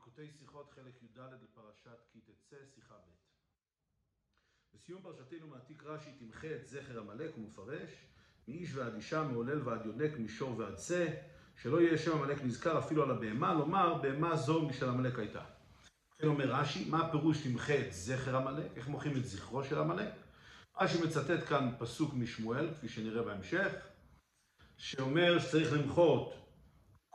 ליקוטי שיחות חלק י"ד לפרשת כי תצא, שיחה ב'. בסיום פרשתנו מעתיק רש"י תמחה את זכר עמלק ומפרש מאיש ועד אישה, מעולל ועד יונק, מישור ועד שא, שלא יהיה שם עמלק נזכר אפילו על הבהמה, לומר בהמה זו משל עמלק הייתה. כן אומר רש"י, מה הפירוש תמחה את זכר עמלק? איך מוחאים את זכרו של עמלק? רש"י מצטט כאן פסוק משמואל, כפי שנראה בהמשך, שאומר שצריך למחות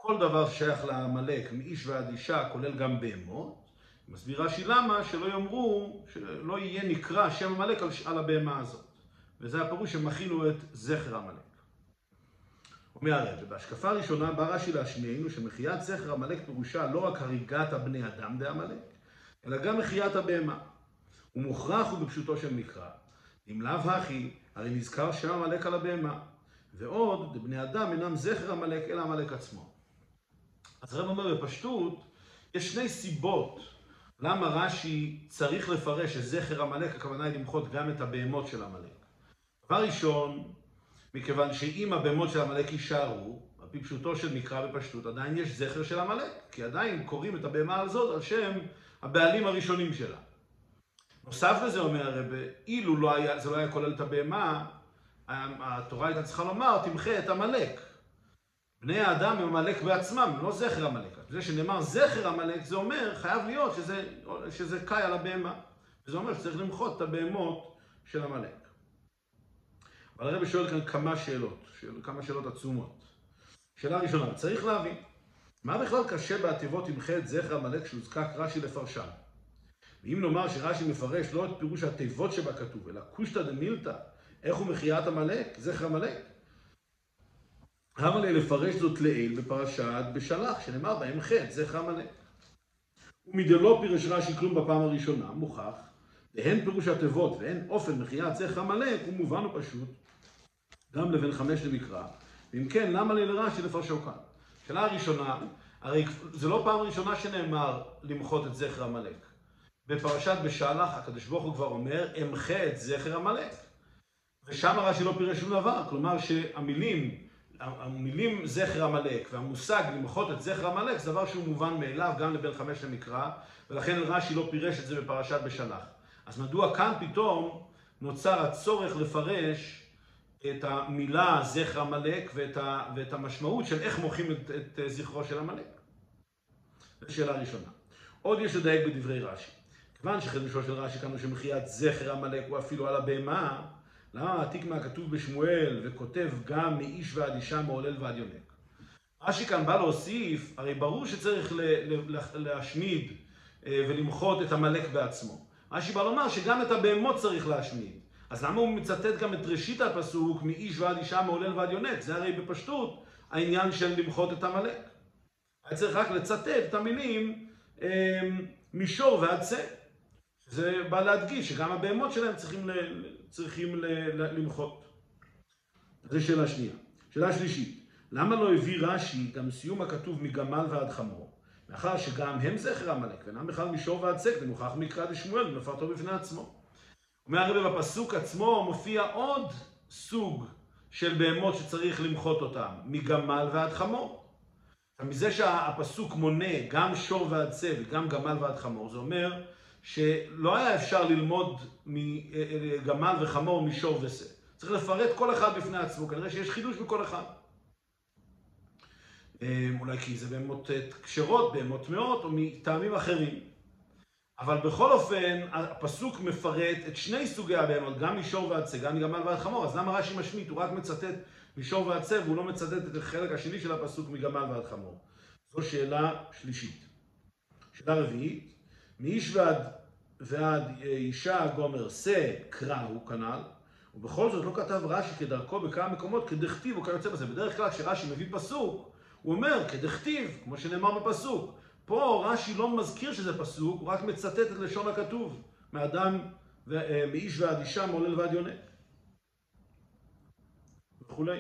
כל דבר ששייך לעמלק, מאיש ועד אישה, כולל גם בהמות. מסביר רש"י למה, שלא יאמרו, שלא יהיה נקרא שם עמלק על, על הבהמה הזאת. וזה הפירוש שמכינו את זכר עמלק. אומר הרב, בהשקפה הראשונה בא רש"י להשמיענו שמחיית זכר עמלק פירושה לא רק הריגת הבני אדם דעמלק, אלא גם מחיית הבהמה. הוא בפשוטו של מקרא, אם לאו הכי, הרי נזכר שם עמלק על הבהמה. ועוד, בני אדם אינם זכר עמלק, אלא עמלק עצמו. אז הרב אומר בפשטות, יש שני סיבות למה רש"י צריך לפרש שזכר עמלק, הכוונה היא למחות גם את הבהמות של עמלק. דבר ראשון, מכיוון שאם הבהמות של עמלק יישארו, על פי פשוטו של מקרא בפשטות, עדיין יש זכר של עמלק, כי עדיין קוראים את הבהמה הזאת על שם הבעלים הראשונים שלה. נוסף לזה אומר הרב, אילו לא היה, זה לא היה כולל את הבהמה, התורה הייתה צריכה לומר, תמחה את עמלק. בני האדם הם עמלק בעצמם, הם לא זכר עמלק. זה שנאמר זכר עמלק, זה אומר, חייב להיות שזה, שזה קאי על הבהמה. וזה אומר שצריך למחות את הבהמות של עמלק. אבל הרבי שואל כאן כמה שאלות, כמה שאלות עצומות. שאלה ראשונה, צריך להבין, מה בכלל קשה בעתיבות תמחה את זכר עמלק שהוזקק רש"י לפרשן? ואם נאמר שרש"י מפרש לא את פירוש התיבות שבה כתוב, אלא קושטא דמילתא, איך הוא מחיית עמלק, זכר עמלק? לי לפרש זאת לעיל בפרשת בשלח, שנאמר בהם חטא, זכר עמלק. ומדלא פירש רש"י כלום בפעם הראשונה, מוכח, והן פירוש התיבות והן אופן מחיית זכר עמלק, הוא מובן ופשוט, גם לבן חמש למקרא, ואם כן, למה לרש"י לפרשו כאן? שאלה הראשונה, הרי זה לא פעם ראשונה שנאמר למחות את זכר עמלק. בפרשת בשלח, הקדוש ברוך הוא כבר אומר, אמחה את זכר עמלק. ושם רש"י לא פירש שום דבר, כלומר שהמילים המילים זכר עמלק והמושג למחות את זכר עמלק זה דבר שהוא מובן מאליו גם לבן חמש למקרא ולכן רש"י לא פירש את זה בפרשת בשלח. אז מדוע כאן פתאום נוצר הצורך לפרש את המילה זכר עמלק ואת, ואת המשמעות של איך מוחים את, את זכרו של עמלק? זו שאלה ראשונה. עוד יש לדייק בדברי רש"י. כיוון שחידושו של רש"י כאן הוא שמחיית זכר עמלק הוא אפילו על הבהמה למה מעתיק מהכתוב בשמואל וכותב גם מאיש ועד אישה, מעולל ועד יונק? רש"י כאן בא להוסיף, הרי ברור שצריך להשמיד ולמחות את עמלק בעצמו. רש"י בא לומר שגם את הבהמות צריך להשמיד. אז למה הוא מצטט גם את ראשית הפסוק מאיש ועד אישה, מעולל ועד יונק? זה הרי בפשטות העניין של למחות את עמלק. היה צריך רק לצטט את המילים מישור ועד שא. זה בא להדגיש שגם הבהמות שלהם צריכים, ל... צריכים ל... למחות. זו שאלה שנייה. שאלה שלישית, למה לא הביא רש"י גם סיום הכתוב מגמל ועד חמור? מאחר שגם הם זכר עמלק, ואינם בכלל מישור ועד צק, ונוכח מקרא דשמואל ונפרתו בפני עצמו. אומר הרב בפסוק עצמו מופיע עוד סוג של בהמות שצריך למחות אותם, מגמל ועד חמור. מזה שהפסוק מונה גם שור ועד צא וגם גמל ועד חמור, זה אומר שלא היה אפשר ללמוד מגמל וחמור משור ושה. צריך לפרט כל אחד בפני עצמו, כנראה שיש חידוש בכל אחד. אולי כי זה בהמות כשרות, בהמות טמאות, או מטעמים אחרים. אבל בכל אופן, הפסוק מפרט את שני סוגי הבהמות, גם מישור ועד שא, גם מגמל ועד חמור. אז למה רש"י משמיט? הוא רק מצטט מישור ועד שא, והוא לא מצטט את החלק השני של הפסוק מגמל ועד חמור. זו שאלה שלישית. שאלה רביעית, מאיש ועד, ועד אישה גומר שא, קרא הוא כנ"ל, ובכל זאת לא כתב רש"י כדרכו בכמה מקומות כדכתיב וכיוצא בזה. בדרך כלל כשרש"י מביא פסוק, הוא אומר כדכתיב, כמו שנאמר בפסוק. פה רש"י לא מזכיר שזה פסוק, הוא רק מצטט את לשון הכתוב, מאדם, מאיש ועד אישה, מעולל ועד יונק. וכולי.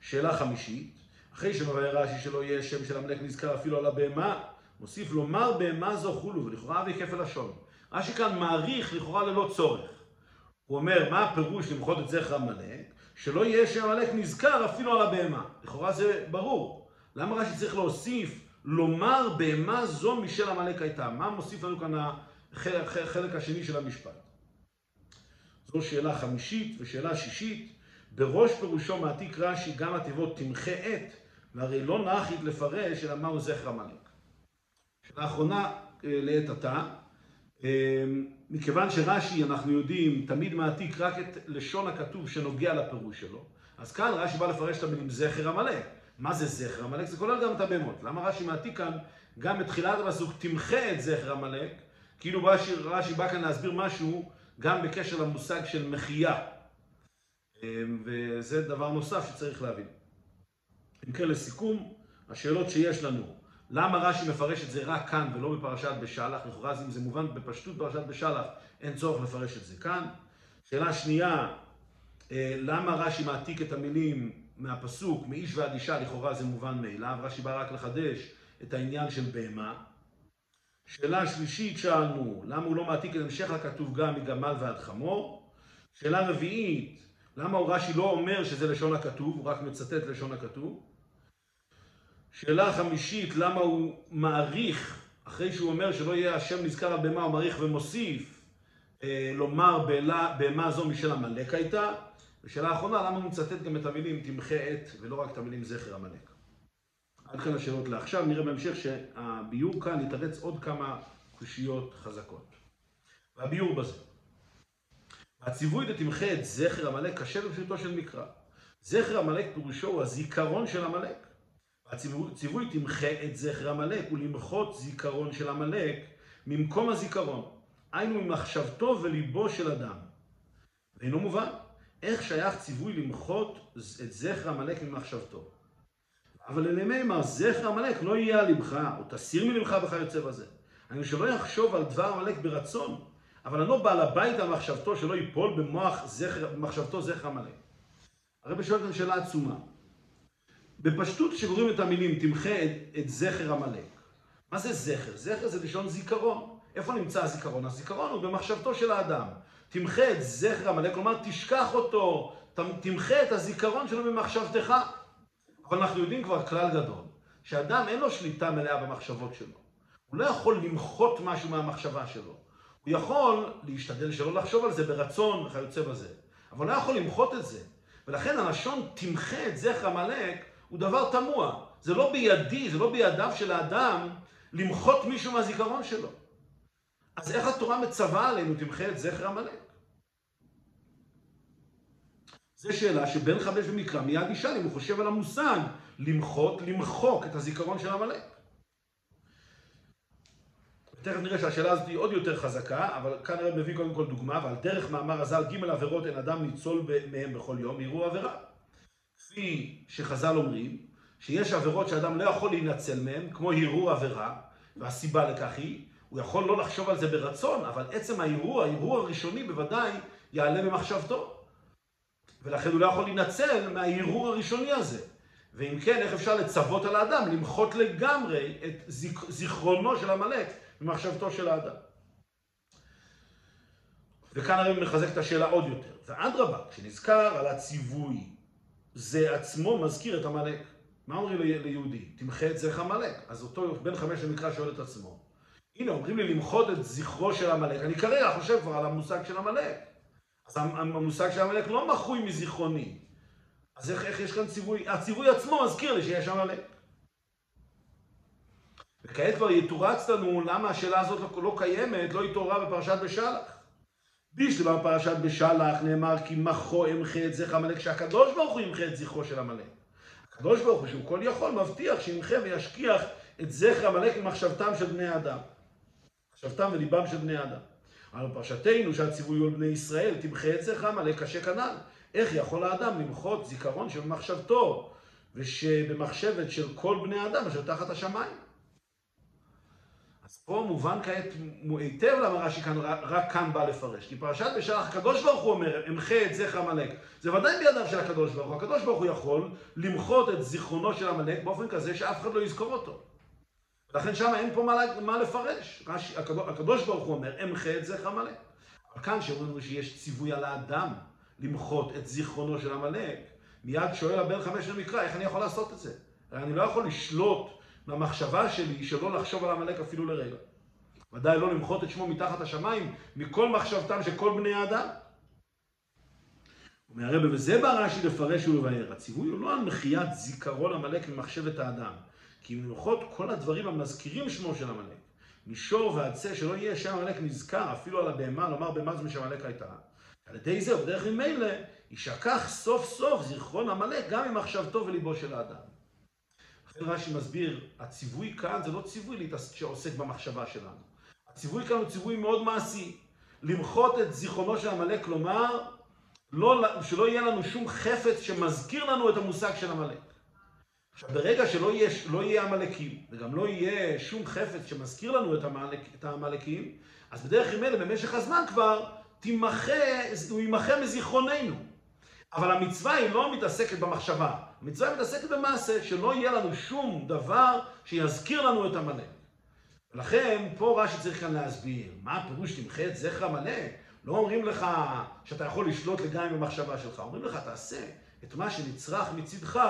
שאלה חמישית, אחרי שמבאר רש"י שלא יהיה שם של עמלק נזכר אפילו על הבהמה, מוסיף לומר בהמה זו חולו, ולכאורה אבי כפל לשון. רש"י כאן מעריך לכאורה ללא צורך. הוא אומר, מה הפירוש למחות את זכר עמלק? שלא יהיה שם עמלק נזכר אפילו על הבהמה. לכאורה זה ברור. למה רש"י צריך להוסיף לומר בהמה זו משל עמלק הייתה. מה מוסיף לנו כאן החלק השני של המשפט? זו שאלה חמישית ושאלה שישית. בראש פירושו מעתיק רש"י גם התיבות תמחה עת, והרי לא נחית לפרש אלא מהו זכר עמלק. שאלה אחרונה אה, לעת עתה, אה, מכיוון שרש"י, אנחנו יודעים, תמיד מעתיק רק את לשון הכתוב שנוגע לפירוש שלו, אז כאן רש"י בא לפרש את המילים זכר עמלק. מה זה זכר עמלק? זה כולל גם את הבהמות. למה רש"י מעתיק כאן גם בתחילת הפסוק תמחה את זכר עמלק, כאילו רש"י, רש"י בא כאן להסביר משהו גם בקשר למושג של מחייה. אמ, וזה דבר נוסף שצריך להבין. אם כן, לסיכום, השאלות שיש לנו, למה רש"י מפרש את זה רק כאן ולא בפרשת בשלח? לכאורה אם זה מובן בפשטות פרשת בשלח, אין צורך לפרש את זה כאן. שאלה שנייה, אה, למה רש"י מעתיק את המילים מהפסוק, מאיש ועד אישה, לכאורה זה מובן מאליו, רש"י בא רק לחדש את העניין של בהמה. שאלה שלישית שאלנו, למה הוא לא מעתיק את המשך הכתוב גם מגמל ועד חמור? שאלה רביעית, למה רש"י לא אומר שזה לשון הכתוב, הוא רק מצטט לשון הכתוב? שאלה חמישית, למה הוא מעריך, אחרי שהוא אומר שלא יהיה השם נזכר על בהמה, הוא מעריך ומוסיף אה, לומר בהמה זו משל עמלק הייתה? ושאלה אחרונה, למה הוא מצטט גם את המילים תמחה עת ולא רק את המילים זכר עמלק? עד כאן השאלות לעכשיו, נראה בהמשך שהביור כאן יתרץ עוד כמה קושיות חזקות. והביור בזה. הציווי דתמחה את זכר עמלק קשה בפשוטו של מקרא. זכר עמלק פירושו הוא הזיכרון של עמלק. הציווי תמחה את זכר עמלק הוא למחות זיכרון של עמלק ממקום הזיכרון, היינו ממחשבתו וליבו של אדם. ואינו מובן, איך שייך ציווי למחות את זכר עמלק ממחשבתו? אבל למימר זכר עמלק לא יהיה על לבך, או תסיר מלבך וכיוצא בזה. אני שלא יחשוב על דבר עמלק ברצון, אבל אני לא בעל הבית על מחשבתו שלא ייפול במוח זכר, במחשבתו זכר עמלק. הרבי שואל כאן שאלה עצומה. בפשטות כשקוראים את המילים תמחה את, את זכר עמלק, מה זה זכר? זכר זה לשון זיכרון. איפה נמצא הזיכרון? הזיכרון הוא במחשבתו של האדם. תמחה את זכר עמלק, כלומר תשכח אותו, תמחה את הזיכרון שלו במחשבתך. אבל אנחנו יודעים כבר כלל גדול, שאדם אין לו שליטה מלאה במחשבות שלו. הוא לא יכול למחות משהו מהמחשבה שלו. הוא יכול להשתדל שלא לחשוב על זה ברצון וכיוצא בזה, אבל לא יכול למחות את זה. ולכן הלשון תמחה את זכר עמלק הוא דבר תמוה. זה לא בידי, זה לא בידיו של האדם למחות מישהו מהזיכרון שלו. אז איך התורה מצווה עלינו תמחה את זכר עמלק? זו שאלה שבן חמש במקרא מיד ישאל אם הוא חושב על המושג למחות, למחוק את הזיכרון של עמלק. תכף נראה שהשאלה הזאת היא עוד יותר חזקה, אבל כאן הרב מביא קודם כל דוגמה, ועל דרך מאמר הז"ל ג' עבירות אין אדם ניצול מהם בכל יום, יראו עבירה. כפי שחז"ל אומרים, שיש עבירות שאדם לא יכול להינצל מהם, כמו הרהור עבירה, והסיבה לכך היא, הוא יכול לא לחשוב על זה ברצון, אבל עצם ההרהור, ההרהור הראשוני בוודאי יעלה במחשבתו. ולכן הוא לא יכול להינצל מההרהור הראשוני הזה. ואם כן, איך אפשר לצוות על האדם למחות לגמרי את זיכרונו של עמלק ממחשבתו של האדם. וכאן הרי מחזק את השאלה עוד יותר. ואדרבה, כשנזכר על הציווי, זה עצמו מזכיר את עמלק. מה אומרים ליהודי? תמחה את זכר עמלק. אז אותו בן חמש למקרא שואל את עצמו. הנה, אומרים לי למחות את זכרו של עמלק. אני כרגע חושב כבר על המושג של עמלק. אז המושג של עמלק לא מחוי מזיכרוני. אז איך, איך יש כאן ציווי? הציווי עצמו מזכיר לי שיש עמלק. וכעת כבר יתורץ לנו למה השאלה הזאת לא, לא קיימת, לא התעוררה בפרשת בשלח. בישלמה בפרשת בשלח נאמר כי מחו אמחה את זכר עמלק, שהקדוש ברוך הוא ימחה את זכרו של עמלק. הקדוש ברוך הוא שהוא כל יכול מבטיח שימחה וישכיח את זכר עמלק ממחשבתם של בני אדם. מחשבתם וליבם של בני אדם. אבל פרשתנו שהציווי הוא לבני ישראל, תמחה את זכר עמלק קשה כנ"ל. איך יכול האדם למחות זיכרון של מחשבתו ושבמחשבת של כל בני האדם אשר תחת השמיים? פה מובן כעת היטב למה רש"י כאן, רק כאן בא לפרש. כי פרשת בשלח הקדוש ברוך הוא אומר, אמחה את זכר עמלק. זה ודאי בידיו של הקדוש ברוך הוא. הקדוש ברוך הוא יכול למחות את זיכרונו של עמלק באופן כזה שאף אחד לא יזכור אותו. לכן שם אין פה מה, מה לפרש. רש"י, הקדוש, הקדוש ברוך הוא אומר, אמחה את זכר עמלק. אבל כאן שאומרים לנו שיש ציווי על האדם למחות את זיכרונו של עמלק, מיד שואל הבן חמש למקרא, איך אני יכול לעשות את זה? הרי אני לא יכול לשלוט מהמחשבה שלי שלא לחשוב על עמלק אפילו לרגע. ודאי לא למחות את שמו מתחת השמיים מכל מחשבתם של כל בני האדם. אומר הרב, וזה בא רש"י לפרש ולבאר. הציווי הוא לא על מחיית זיכרון עמלק ממחשבת האדם, כי אם למחות כל הדברים המזכירים שמו של עמלק, מישור ועצה, שלא יהיה שם עמלק נזכר, אפילו על הבהמה, לומר בהמה זו משעמלק הייתה. על ידי זה, ובדרך ממילא, יישכח סוף סוף זיכרון עמלק גם ממחשבתו וליבו של האדם. לכן רש"י מסביר, הציווי כאן זה לא ציווי שעוסק במחשבה שלנו. הציווי כאן הוא ציווי מאוד מעשי. למחות את זיכרונו של עמלק, כלומר, לא, שלא יהיה לנו שום חפץ שמזכיר לנו את המושג של עמלק. עכשיו, ברגע שלא יהיה, לא יהיה עמלקים, וגם לא יהיה שום חפץ שמזכיר לנו את, המלק, את העמלקים, אז בדרך כלל במשך הזמן כבר תימחה, הוא יימחה מזיכרוננו. אבל המצווה היא לא מתעסקת במחשבה, המצווה מתעסקת במעשה, שלא יהיה לנו שום דבר שיזכיר לנו את עמלק. ולכן, פה רש"י צריך כאן להסביר, מה הפירוש תמחה את זכר עמלק? לא אומרים לך שאתה יכול לשלוט לגמרי במחשבה שלך, אומרים לך, תעשה את מה שנצרך מצדך,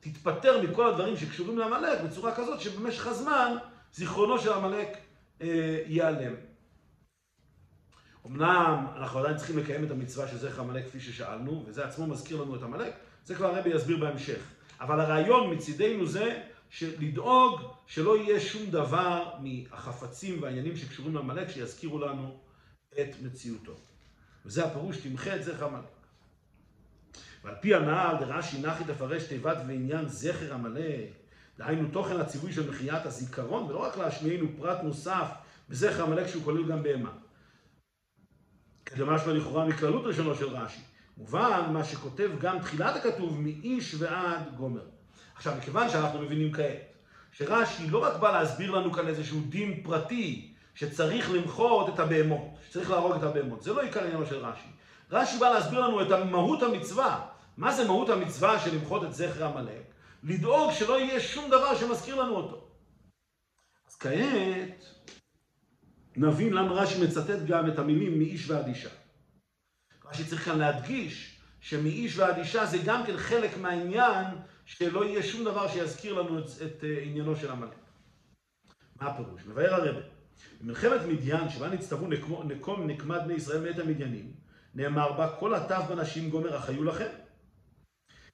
תתפטר מכל הדברים שקשורים לעמלק בצורה כזאת שבמשך הזמן זיכרונו של עמלק אה, ייעלם. אמנם אנחנו עדיין צריכים לקיים את המצווה של זכר עמלק כפי ששאלנו, וזה עצמו מזכיר לנו את עמלק, זה כבר הרבי יסביר בהמשך. אבל הרעיון מצידנו זה לדאוג שלא יהיה שום דבר מהחפצים והעניינים שקשורים לעמלק שיזכירו לנו את מציאותו. וזה הפירוש, תמחה את זכר עמלק. ועל פי הנעל דרש"י נחי תפרש תיבת ועניין זכר עמלק, דהיינו תוכן הציווי של מחיית הזיכרון, ולא רק להשמיענו פרט נוסף בזכר עמלק שהוא כולל גם בהמה. כדמשמע לכאורה מכללות ראשונו של רש"י. מובן מה שכותב גם תחילת הכתוב מאיש ועד גומר. עכשיו, מכיוון שאנחנו מבינים כעת שרש"י לא רק בא להסביר לנו כאן איזשהו דין פרטי שצריך למחות את הבהמות, שצריך להרוג את הבהמות, זה לא עיקר עניינו של רש"י. רש"י בא להסביר לנו את מהות המצווה. מה זה מהות המצווה של למחות את זכר עמלק? לדאוג שלא יהיה שום דבר שמזכיר לנו אותו. אז כעת נבין למה רש"י מצטט גם את המילים מאיש ועד אישה. רש"י צריך כאן להדגיש שמאיש ועד אישה זה גם כן חלק מהעניין שלא יהיה שום דבר שיזכיר לנו את, את uh, עניינו של עמלק. מה הפירוש? מבאר הרבה. במלחמת מדיין, שבה נצטוו נקום נקמת בני ישראל מאת המדיינים, נאמר בה, כל הטף בנשים גומר החיו לכם.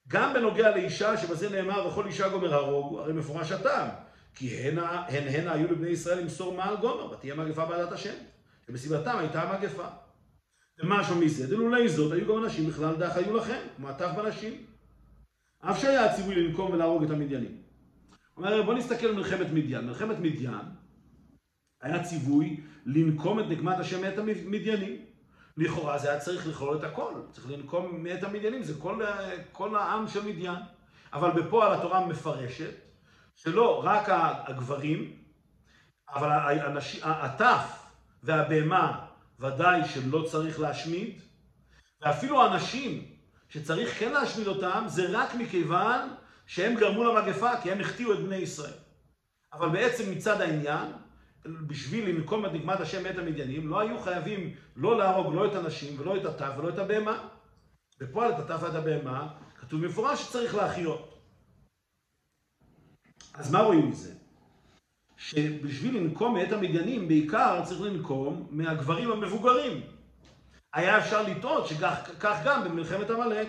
גם בנוגע לאישה, שבזה נאמר, וכל אישה גומר הרוגו, הרי מפורש הטעם. כי הנה, הן הנה היו לבני ישראל למסור מעל גומר, ותהיה מגפה בעדת השם. שבסיבתם הייתה המגפה. ומשהו מזה, דלולי זאת, היו גם אנשים בכלל דח היו לכם, כמו הטף בנשים. אף שהיה הציווי לנקום ולהרוג את המדיינים. אומר, בוא נסתכל על מלחמת מדיין. מלחמת מדיין היה ציווי לנקום את נקמת השם מאת המדיינים. לכאורה זה היה צריך לכלול את הכל, צריך לנקום מאת המדיינים, זה כל, כל העם של מדיין. אבל בפועל התורה מפרשת שלא רק הגברים, אבל הטף והבהמה ודאי שלא צריך להשמיד, ואפילו האנשים שצריך כן להשמיד אותם, זה רק מכיוון שהם גרמו למגפה, כי הם החטיאו את בני ישראל. אבל בעצם מצד העניין, בשביל לנקום את נקמת השם מאת המדיינים, לא היו חייבים לא להרוג לא את הנשים ולא את הטף ולא את הבהמה. בפועל את הטף ואת הבהמה, כתוב במפורש שצריך להחיות. אז מה רואים מזה? שבשביל לנקום מאת המדיינים, בעיקר צריך לנקום מהגברים המבוגרים. היה אפשר לטעות שכך גם במלחמת עמלק.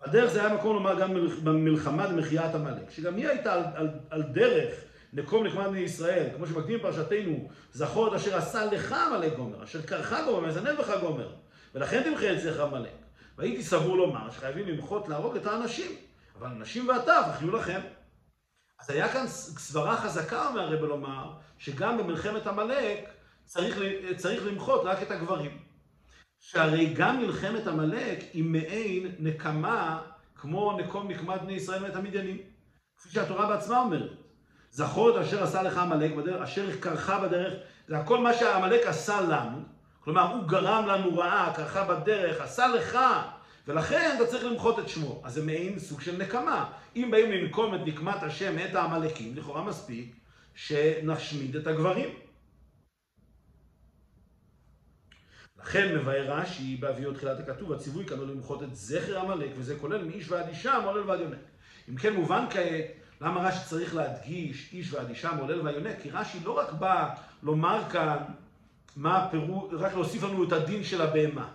הדרך זה היה מקום לומר גם במלחמה למחיית עמלק, שגם היא הייתה על, על, על דרך נקום נחמד בני ישראל, כמו שמקדים פרשתנו, זכור את אשר עשה לך עמלק גומר, אשר קרחה גומר, מזנב לך גומר, ולכן תמחה את זכר עמלק. והייתי סבור לומר שחייבים למחות להרוג את האנשים, אבל הנשים והטף אחיו לכם. אז היה כאן סברה חזקה, אומר הרב לומר, שגם במלחמת עמלק צריך, למחות רק את הגברים. שהרי גם מלחמת עמלק היא מעין נקמה כמו נקום נקמת בני ישראל ואת המדיינים. כפי שהתורה בעצמה אומרת. זכור את אשר עשה לך עמלק אשר קרחה בדרך, זה הכל מה שהעמלק עשה לנו. כלומר, הוא גרם לנו רעה, קרחה בדרך, עשה לך, ולכן אתה צריך למחות את שמו. אז זה מעין סוג של נקמה. אם באים לנקום את נקמת השם, את העמלקים, לכאורה מספיק שנשמיד את הגברים. לכן מבאר רש"י בהביאו תחילת הכתוב, הציווי כאן הוא למחות את זכר עמלק, וזה כולל מאיש ועד אישה, מעולל ועד יונק. אם כן מובן כעת, למה רש"י צריך להדגיש איש ואדישה מעולל ויונק? כי רש"י לא רק בא לומר כאן מה הפירוש, רק להוסיף לנו את הדין של הבהמה.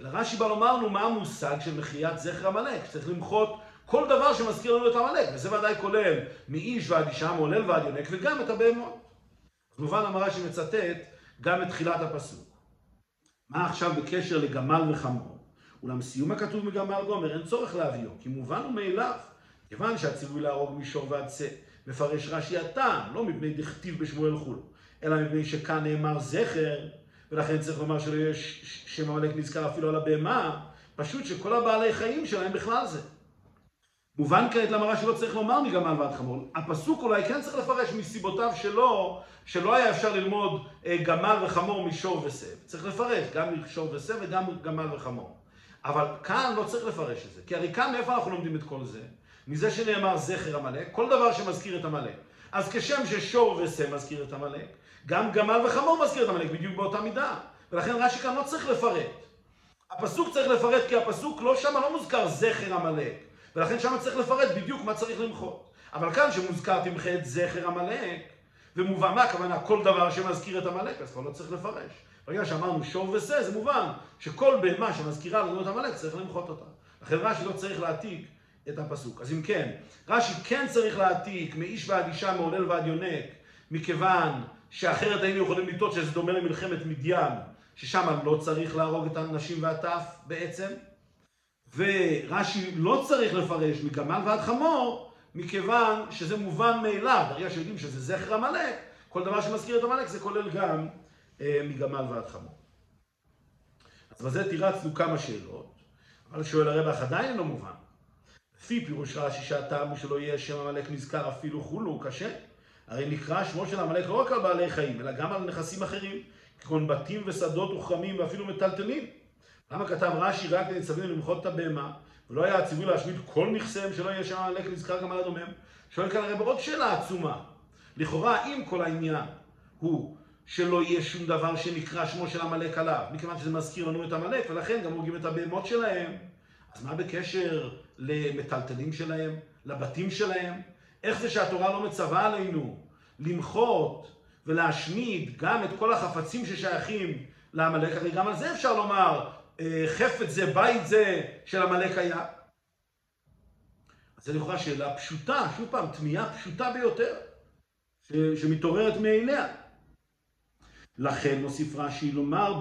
אלא רש"י בא לומר לנו מה המושג של מחיית זכר עמלק. צריך למחות כל דבר שמזכיר לנו את עמלק, וזה ודאי כולל מאיש ועד אישה, מעולל ועד יונק, וגם את הבהמות. כמובן אמרה שמצטט גם את תחילת הפסוק. מה עכשיו בקשר לגמל וחמור? אולם סיום הכתוב מגמל גומר, אין צורך להביאו, כי מובן הוא מאליו. כיוון שהציווי להרוג מישור ועד צא, מפרש רש"י הטעם, לא מפני דכתיב בשמואל חולו, אלא מפני שכאן נאמר זכר, ולכן צריך לומר שלא יש שם עמלק נזכר אפילו על הבהמה, פשוט שכל הבעלי חיים שלהם בכלל זה. מובן כעת למה רש"י לא צריך לומר מגמל ועד חמור. הפסוק אולי כן צריך לפרש מסיבותיו שלו, שלא היה אפשר ללמוד אה, גמל וחמור משור וסב. צריך לפרש גם משור וסב וגם גמל וחמור. אבל כאן לא צריך לפרש את זה. כי הרי כאן מאיפה אנחנו לומדים את כל זה? מזה שנאמר זכר עמלק, כל דבר שמזכיר את עמלק. אז כשם ששור וסב מזכיר את עמלק, גם גמל וחמור מזכיר את עמלק בדיוק באותה מידה. ולכן רש"י כאן לא צריך לפרט. הפסוק צריך לפרט כי הפסוק לא שמה לא מוזכר זכר עמלק. ולכן שם צריך לפרט בדיוק מה צריך למחות. אבל כאן שמוזכר תמחה את זכר עמלק, ומובן מה הכוונה כל דבר שמזכיר את עמלק, אז כבר לא צריך לפרש. ברגע שאמרנו שור ושה, זה מובן שכל בהמה שמזכירה לנו את עמלק צריך למחות אותה. לכן רש"י לא צריך להעתיק את הפסוק. אז אם כן, רש"י כן צריך להעתיק מאיש ועד אישה, מעולל ועד יונק, מכיוון שאחרת היינו יכולים לטעות שזה דומה למלחמת מדיין, ששם לא צריך להרוג את הנשים והטף בעצם. ורש"י לא צריך לפרש מגמל ועד חמור, מכיוון שזה מובן מאליו. ברגע שיודעים שזה זכר עמלק, כל דבר שמזכיר את עמלק זה כולל גם אה, מגמל ועד חמור. אז בזה תירצנו כמה שאלות, אבל שואל אך עדיין לא מובן. לפי פירוש רש"י שהטעם שלא יהיה שם עמלק נזכר אפילו חולו, קשה. הרי נקרא שמו של עמלק לא רק על בעלי חיים, אלא גם על נכסים אחרים, כגון בתים ושדות וכרמים ואפילו מטלטלים. למה כתב רש"י רק לניצבים למחות את הבהמה, ולא היה הציווי להשמיד כל נכסיהם שלא יהיה שם עמלק נזכר גם על הדומם? שואל כאן הרי בעוד שאלה עצומה. לכאורה, אם כל העניין הוא שלא יהיה שום דבר שנקרא שמו של עמלק עליו, מכיוון שזה מזכיר לנו את עמלק, ולכן גם הורגים את הבהמות שלהם, אז מה בקשר למטלטלים שלהם, לבתים שלהם? איך זה שהתורה לא מצווה עלינו למחות ולהשמיד גם את כל החפצים ששייכים לעמלק? הרי גם על זה אפשר לומר, אה, חפץ זה, בית זה של עמלק היה. אז זה לכאורה שאלה פשוטה, שוב פעם, תמיהה פשוטה ביותר, שמתעוררת מאליה. לכן מוסיף רש"י לומר,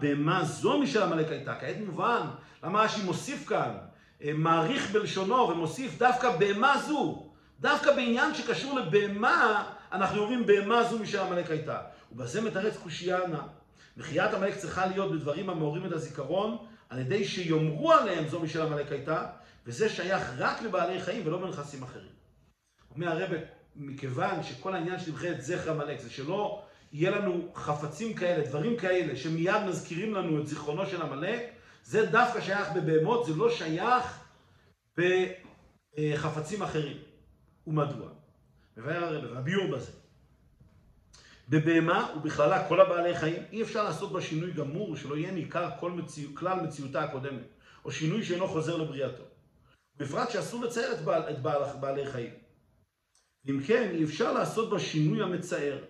בהמה זו משל עמלק הייתה. כעת מובן, למה רש"י מוסיף כאן, אה, מעריך בלשונו ומוסיף דווקא בהמה זו. דווקא בעניין שקשור לבהמה, אנחנו אומרים בהמה זו משל עמלק הייתה. ובזה מתרץ קושייה ענה. מחיית עמלק צריכה להיות בדברים המעוררים את הזיכרון, על ידי שיאמרו עליהם זו משל עמלק הייתה, וזה שייך רק לבעלי חיים ולא בנכסים אחרים. אומר הרב, מכיוון שכל העניין של נבחרת זכר עמלק זה שלא יהיה לנו חפצים כאלה, דברים כאלה, שמיד מזכירים לנו את זיכרונו של עמלק, זה דווקא שייך בבהמות, זה לא שייך בחפצים אחרים. ומדוע? מבאר הרב, והביאור בזה. בבהמה ובכללה כל הבעלי חיים, אי אפשר לעשות בה שינוי גמור שלא יהיה ניכר כל מציא, כלל מציאותה הקודמת, או שינוי שאינו חוזר לבריאתו. בפרט שאסור לצייר את, בעל, את בעל, בעלי חיים. אם כן, אי אפשר לעשות בה שינוי המצער.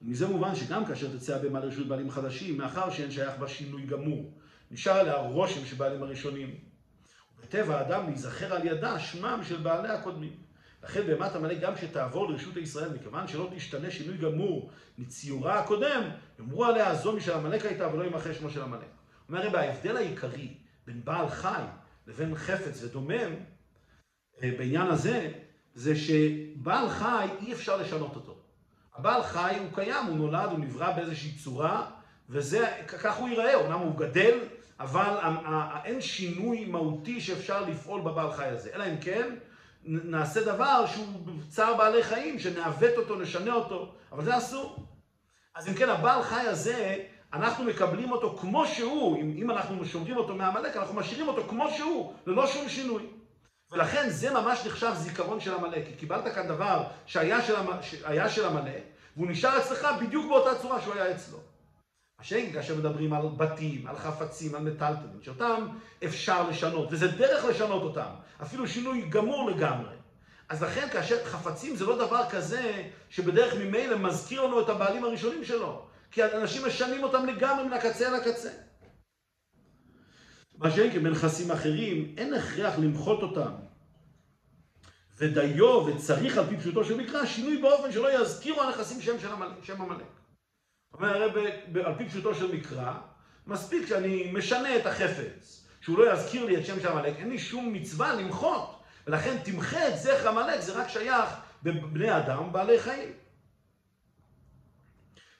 ומזה מובן שגם כאשר תצא הבהמה לרשות בעלים חדשים, מאחר שאין שייך בה שינוי גמור, נשאר עליה רושם של בעלים הראשונים. ובטבע האדם להיזכר על ידה שמם של בעלי הקודמים. לכן בהמת עמלק גם שתעבור לרשות הישראל, מכיוון שלא תשתנה שינוי גמור מציורה הקודם, יאמרו עליה זו משל עמלק הייתה ולא ימחה שמו של עמלק. אומר הרי ההבדל העיקרי בין בעל חי לבין חפץ ודומם, אה, בעניין הזה, זה שבעל חי אי אפשר לשנות אותו. הבעל חי הוא קיים, הוא נולד, הוא נברא באיזושהי צורה, וזה, כך הוא ייראה, אומנם הוא גדל, אבל אין שינוי מהותי שאפשר לפעול בבעל חי הזה. אלא אם כן, נעשה דבר שהוא צער בעלי חיים, שנעוות אותו, נשנה אותו, אבל זה אסור. אז אם כן, הבעל חי הזה, אנחנו מקבלים אותו כמו שהוא, אם, אם אנחנו שומרים אותו מעמלק, אנחנו משאירים אותו כמו שהוא, ללא שום שינוי. ולכן זה ממש נחשב זיכרון של עמלק, כי קיבלת כאן דבר שהיה של עמלק, והוא נשאר אצלך בדיוק באותה צורה שהוא היה אצלו. השאלה כאשר מדברים על בתים, על חפצים, על מטלטלים, שאותם אפשר לשנות, וזה דרך לשנות אותם, אפילו שינוי גמור לגמרי. אז לכן כאשר חפצים זה לא דבר כזה שבדרך ממילא מזכיר לנו את הבעלים הראשונים שלו. כי אנשים משנים אותם לגמרי מן הקצה אל הקצה. מה שאין כן בנכסים אחרים, אין הכרח למחות אותם. ודיו וצריך על פי פשוטו של מקרא, שינוי באופן שלא יזכירו הנכסים שם, שם המלך. אומר הרי על פי פשוטו של מקרא, מספיק שאני משנה את החפץ, שהוא לא יזכיר לי את שם של המלך, אין לי שום מצווה למחות, ולכן תמחה את זכר המלך, זה רק שייך בבני אדם, בעלי חיים.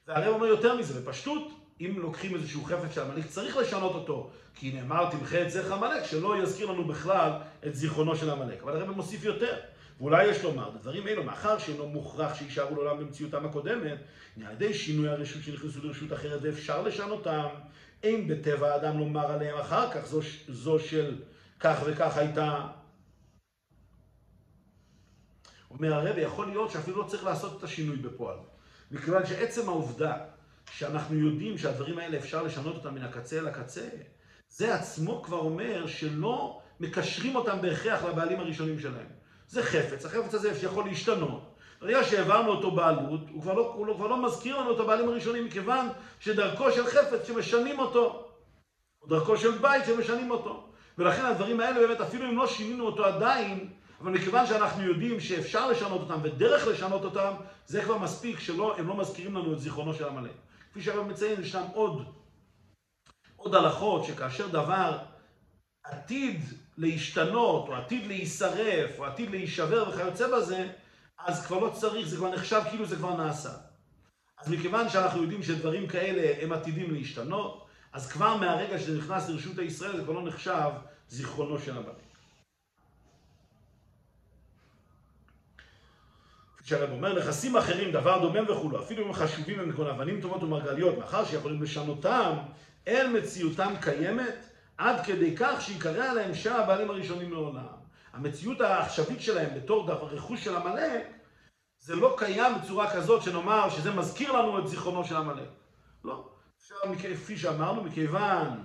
והרי אומר יותר מזה, בפשטות, אם לוקחים איזשהו חפץ של המלך, צריך לשנות אותו, כי נאמר תמחה את זכר המלך, שלא יזכיר לנו בכלל את זיכרונו של המלך. אבל הרב מוסיף יותר, ואולי יש לומר, דברים אלו, מאחר שאינו מוכרח שיישארו לעולם במציאותם הקודמת, על ידי שינוי הרשות שנכנסו לרשות אחרת ואפשר לשנותם, אין בטבע האדם לומר עליהם אחר כך, זו, זו של כך וכך הייתה. אומר הרב, יכול להיות שאפילו לא צריך לעשות את השינוי בפועל. מכיוון שעצם העובדה שאנחנו יודעים שהדברים האלה אפשר לשנות אותם מן הקצה אל הקצה, זה עצמו כבר אומר שלא מקשרים אותם בהכרח לבעלים הראשונים שלהם. זה חפץ, החפץ הזה יכול להשתנות. ברגע שהעברנו אותו בעלות, הוא כבר, לא, הוא לא, כבר לא מזכיר לנו את הבעלים הראשונים, מכיוון שדרכו של חפץ שמשנים אותו, או דרכו של בית שמשנים אותו. ולכן הדברים האלה באמת, אפילו אם לא שינינו אותו עדיין, אבל מכיוון שאנחנו יודעים שאפשר לשנות אותם ודרך לשנות אותם, זה כבר מספיק שהם לא מזכירים לנו את זיכרונו של עמלק. כפי שהרב מציין, ישנם עוד, עוד הלכות שכאשר דבר עתיד להשתנות, או עתיד להישרף, או עתיד להישבר וכיוצא בזה, אז כבר לא צריך, זה כבר נחשב כאילו זה כבר נעשה. אז מכיוון שאנחנו יודעים שדברים כאלה הם עתידים להשתנות, אז כבר מהרגע שזה נכנס לרשות הישראל זה כבר לא נחשב זיכרונו של המלך. שהרב אומר, נכסים אחרים, דבר דומם וכולו, אפילו אם חשובים הם כגון אבנים טובות ומרגליות, מאחר שיכולים לשנותם אל מציאותם קיימת, עד כדי כך שיקרא עליהם שם הבעלים הראשונים לעולם. המציאות העכשווית שלהם בתור דבר רכוש של עמלק, זה לא קיים בצורה כזאת שנאמר שזה מזכיר לנו את זיכרונו של עמלק. לא. אפשר, כפי שאמרנו, מכיוון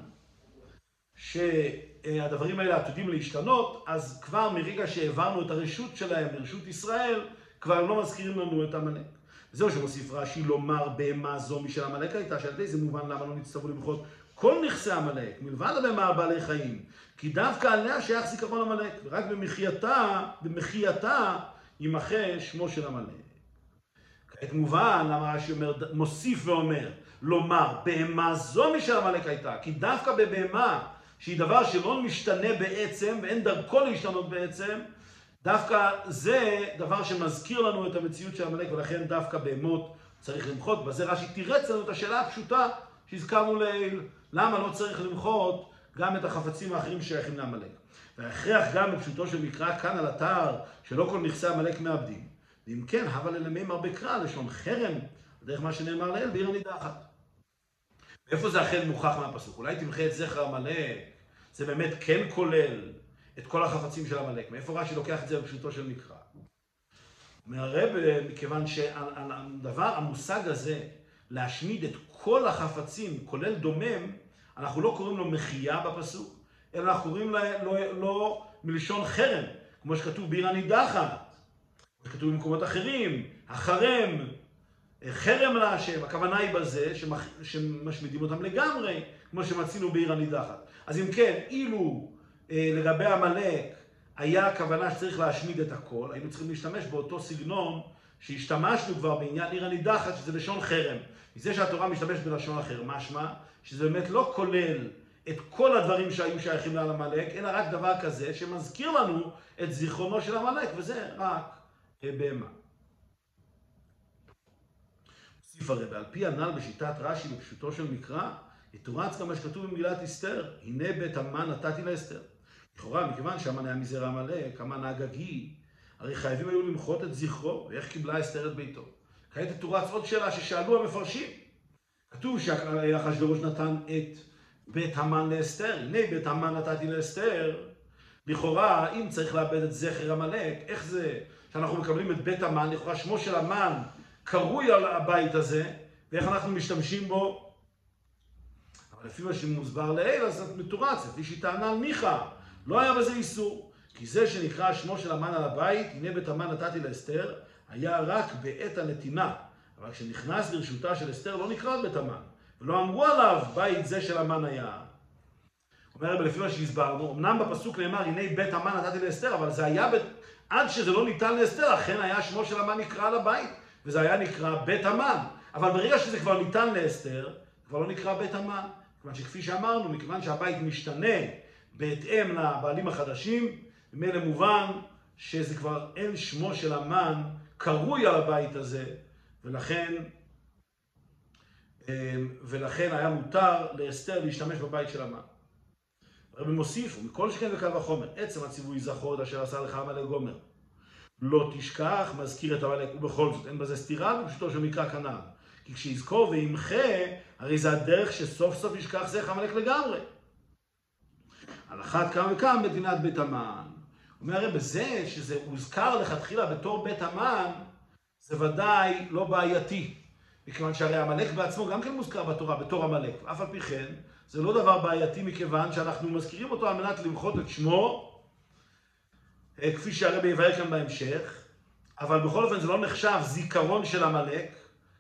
שהדברים האלה עתידים להשתנות, אז כבר מרגע שהעברנו את הרשות שלהם לרשות ישראל, כבר לא מזכירים לנו את עמלק. זהו שמוסיף רש"י לומר בהמה זו משל עמלק הייתה, שעל ידי זה מובן למה לא נצטרכו למחות כל נכסי עמלק, מלבד הבהמה על בעלי חיים, כי דווקא עליה שייך זיכרון עמלק, ורק במחייתה, במחייתה, יימחה שמו של עמלק. כעת מובן למה רש"י מוסיף ואומר, לומר, בהמה זו משל עמלק הייתה, כי דווקא בבהמה, שהיא דבר שלא משתנה בעצם, ואין דרכו להשתנות בעצם, דווקא זה דבר שמזכיר לנו את המציאות של עמלק, ולכן דווקא בהמות צריך למחות. בזה רש"י תירץ לנו את השאלה הפשוטה שהזכרנו לעיל, למה לא צריך למחות גם את החפצים האחרים ששייכים לעמלק. וההכרח גם בפשוטו של מקרא כאן על אתר, שלא כל נכסי עמלק מאבדים. ואם כן, הווה ללמימר בקרא, לשון חרם, דרך מה שנאמר לעיל, בעיר הנידחת. איפה זה אכן מוכח מהפסוק? אולי תמחה את זכר עמלק, זה באמת כן כולל את כל החפצים של עמלק. מאיפה רש"י לוקח את זה בפשוטו של מקרא? הרב, מכיוון שהדבר, המושג הזה, להשמיד את כל החפצים, כולל דומם, אנחנו לא קוראים לו מחייה בפסוק, אלא אנחנו קוראים לו, לא מלשון חרם, כמו שכתוב בעיר הנידחת, כמו שכתוב במקומות אחרים, החרם, חרם להשם, הכוונה היא בזה שמח, שמשמידים אותם לגמרי, כמו שמצינו בעיר הנידחת. אז אם כן, אילו אה, לגבי עמלק היה הכוונה שצריך להשמיד את הכל, היינו צריכים להשתמש באותו סגנון שהשתמשנו כבר בעניין עיר הנידחת, שזה לשון חרם. מזה שהתורה משתמשת בלשון אחר, משמע שזה באמת לא כולל את כל הדברים שהיו שייכים לעמלק, אלא רק דבר כזה שמזכיר לנו את זיכרונו של עמלק, וזה רק בהמה. הוסיף הרי, ועל פי הנ"ל בשיטת רש"י בפשוטו של מקרא, יתורץ גם מה שכתוב במגילת אסתר, הנה בית המן נתתי לאסתר. לכאורה, מכיוון שהמן היה מזרע עמלק, המן האגגי, הרי חייבים היו למחות את זכרו, ואיך קיבלה אסתר את ביתו. כעת תורץ עוד שאלה ששאלו המפרשים. כתוב שאחשוורוש נתן את בית המן לאסתר, הנה בית המן נתתי לאסתר. לכאורה, אם צריך לאבד את זכר עמלק, איך זה שאנחנו מקבלים את בית המן, לכאורה שמו של המן קרוי על הבית הזה, ואיך אנחנו משתמשים בו? אבל לפי מה שמוסבר לעיל, אז זה מתורץ, לפי שהיא טענה על מיכה, לא היה בזה איסור. כי זה שנקרא שמו של המן על הבית, הנה בית המן נתתי לאסתר, היה רק בעת הנתינה. אבל כשנכנס לרשותה של אסתר לא נקרא בית המן, ולא אמרו עליו בית זה של המן היה. אומר רבי לפי מה שהסברנו, אמנם בפסוק נאמר הנה בית המן נתתי לאסתר, אבל זה היה, ב... עד שזה לא ניתן לאסתר, אכן היה שמו של המן נקרא על הבית, וזה היה נקרא בית המן. אבל ברגע שזה כבר ניתן לאסתר, כבר לא נקרא בית המן. כיוון שכפי שאמרנו, מכיוון שהבית משתנה בהתאם לבעלים החדשים, ממילא מובן שזה כבר אין שמו של המן קרוי על הבית הזה, ולכן, אמ, ולכן היה מותר לאסתר להשתמש בבית של המן. הרבי מוסיף, ומכל שכן וקל וחומר, עצם הציווי זכור את אשר עשה לך עמלק גומר. לא תשכח, מזכיר את עמלק, ובכל זאת, אין בזה סתירה בפשוטו של מקרא כנ"ל. כי כשיזכור וימחה, הרי זה הדרך שסוף סוף ישכח זך עמלק לגמרי. על אחת כמה וכמה מדינת בית המן. אומר הרי בזה שזה הוזכר לכתחילה בתור בית המן, זה ודאי לא בעייתי. מכיוון שהרי עמלק בעצמו גם כן מוזכר בתורה בתור עמלק. אף על פי כן, זה לא דבר בעייתי מכיוון שאנחנו מזכירים אותו על מנת למחות את שמו, אה, כפי שהרבי יבהר כאן בהמשך, אבל בכל אופן זה לא נחשב זיכרון של עמלק,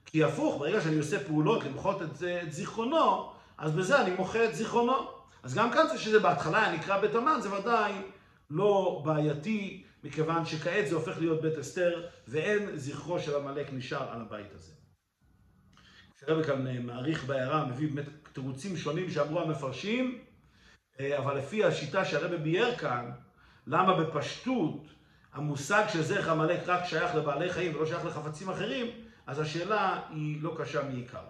כי הפוך, ברגע שאני עושה פעולות למחות את, את זיכרונו, אז בזה אני מוחה את זיכרונו. אז גם כאן זה שזה בהתחלה היה נקרא בית המן, זה ודאי לא בעייתי, מכיוון שכעת זה הופך להיות בית אסתר, ואין זכרו של עמלק נשאר על הבית הזה. כשהרבי כאן אה, מעריך בהערה, מביא באמת תירוצים שונים שאמרו המפרשים, אה, אבל לפי השיטה שהרבי ביאר כאן, למה בפשטות המושג של זרח עמלק רק שייך לבעלי חיים ולא שייך לחפצים אחרים, אז השאלה היא לא קשה מעיקר.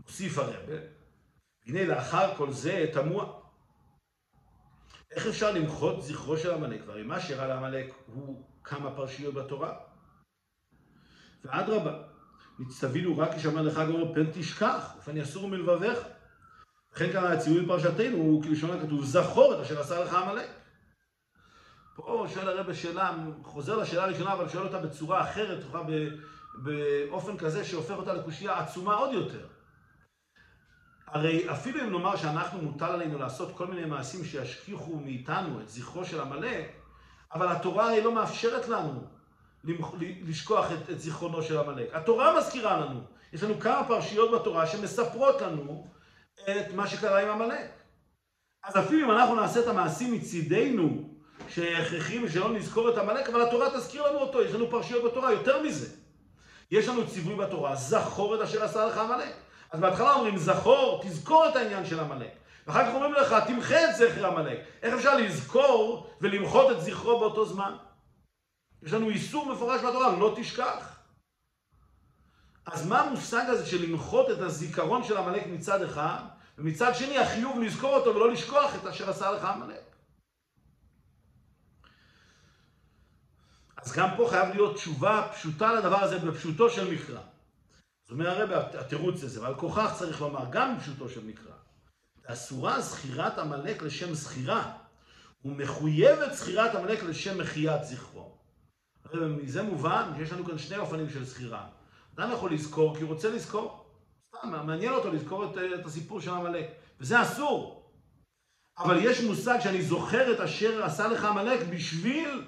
מוסיף הרבה, הנה לאחר כל זה תמוה. איך אפשר למחות זכרו של עמלק? והרי מה שאירע לעמלק הוא כמה פרשיות בתורה. ואדרבה, נצטווינו רק כשאמר לך גורם פן תשכח, ופן יסור מלבביך. לכן כאן הציון בפרשתנו הוא כלשון הכתוב זכור את אשר עשה לך עמלק. פה שואל הרב שאלה, חוזר לשאלה הראשונה, אבל שואל אותה בצורה אחרת, באופן כזה שהופך אותה לקושייה עצומה עוד יותר. הרי אפילו אם נאמר שאנחנו מוטל עלינו לעשות כל מיני מעשים שישכיחו מאיתנו את זכרו של עמלק, אבל התורה הרי לא מאפשרת לנו לשכוח את, את זיכרונו של עמלק. התורה מזכירה לנו. יש לנו כמה פרשיות בתורה שמספרות לנו את מה שקרה עם עמלק. אז אפילו אם אנחנו נעשה את המעשים מצידנו, שהכרחים ושלא נזכור את עמלק, אבל התורה תזכיר לנו אותו. יש לנו פרשיות בתורה, יותר מזה. יש לנו ציווי בתורה, זכור את אשר עשה לך עמלק. אז בהתחלה אומרים, זכור, תזכור את העניין של עמלק. ואחר כך אומרים לך, תמחה את זכר עמלק. איך אפשר לזכור ולמחות את זכרו באותו זמן? יש לנו איסור מפורש בתורה, לא תשכח. אז מה המושג הזה של למחות את הזיכרון של עמלק מצד אחד, ומצד שני החיוב לזכור אותו ולא לשכוח את אשר עשה לך עמלק? אז גם פה חייב להיות תשובה פשוטה לדבר הזה בפשוטו של מקרא. זאת אומרת הרב התירוץ הזה, ועל כוכך צריך לומר, גם בפשוטו של מקרא. אסורה זכירת עמלק לשם זכירה, ומחויבת זכירת עמלק לשם מחיית זכרו. מזה מובן שיש לנו כאן שני אופנים של זכירה. אדם יכול לזכור כי הוא רוצה לזכור. סתם, מעניין אותו לזכור את, את הסיפור של עמלק. וזה אסור. אבל יש מושג שאני זוכר את אשר עשה לך עמלק בשביל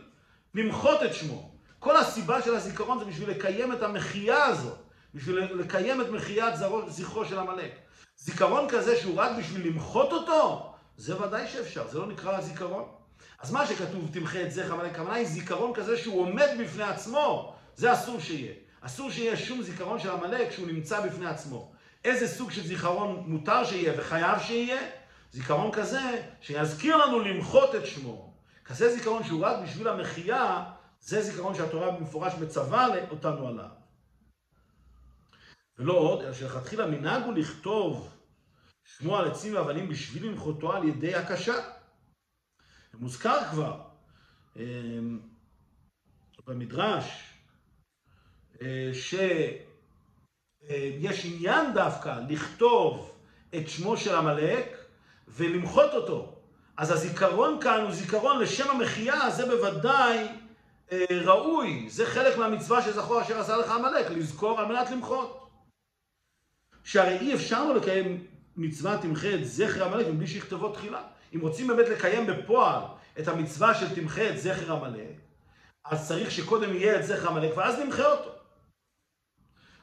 למחות את שמו. כל הסיבה של הזיכרון זה בשביל לקיים את המחייה הזאת. בשביל לקיים את מחיית זכרו של עמלק. זיכרון כזה שהוא רק בשביל למחות אותו, זה ודאי שאפשר, זה לא נקרא זיכרון. אז מה שכתוב תמחה את זכר עמלק, הכוונה היא זיכרון כזה שהוא עומד בפני עצמו, זה אסור שיהיה. אסור שיהיה שום זיכרון של עמלק שהוא נמצא בפני עצמו. איזה סוג של זיכרון מותר שיהיה וחייב שיהיה? זיכרון כזה שיזכיר לנו למחות את שמו. כזה זיכרון שהוא רק בשביל המחייה, זה זיכרון שהתורה במפורש מצווה אותנו עליו. ולא עוד, אלא שלכתחילה מנהג הוא לכתוב שמו על עצים ואבנים בשביל למחותו על ידי הקשה. מוזכר כבר אמ, במדרש אה, שיש עניין דווקא לכתוב את שמו של עמלק ולמחות אותו. אז הזיכרון כאן הוא זיכרון לשם המחייה, זה בוודאי אה, ראוי. זה חלק מהמצווה שזכור אשר עשה לך עמלק, לזכור על מנת למחות. שהרי אי אפשר לו לקיים מצווה תמחה את זכר עמלק מבלי שיכתבו תחילה. אם רוצים באמת לקיים בפועל את המצווה של תמחה את זכר עמלק, אז צריך שקודם יהיה את זכר עמלק, ואז נמחה אותו.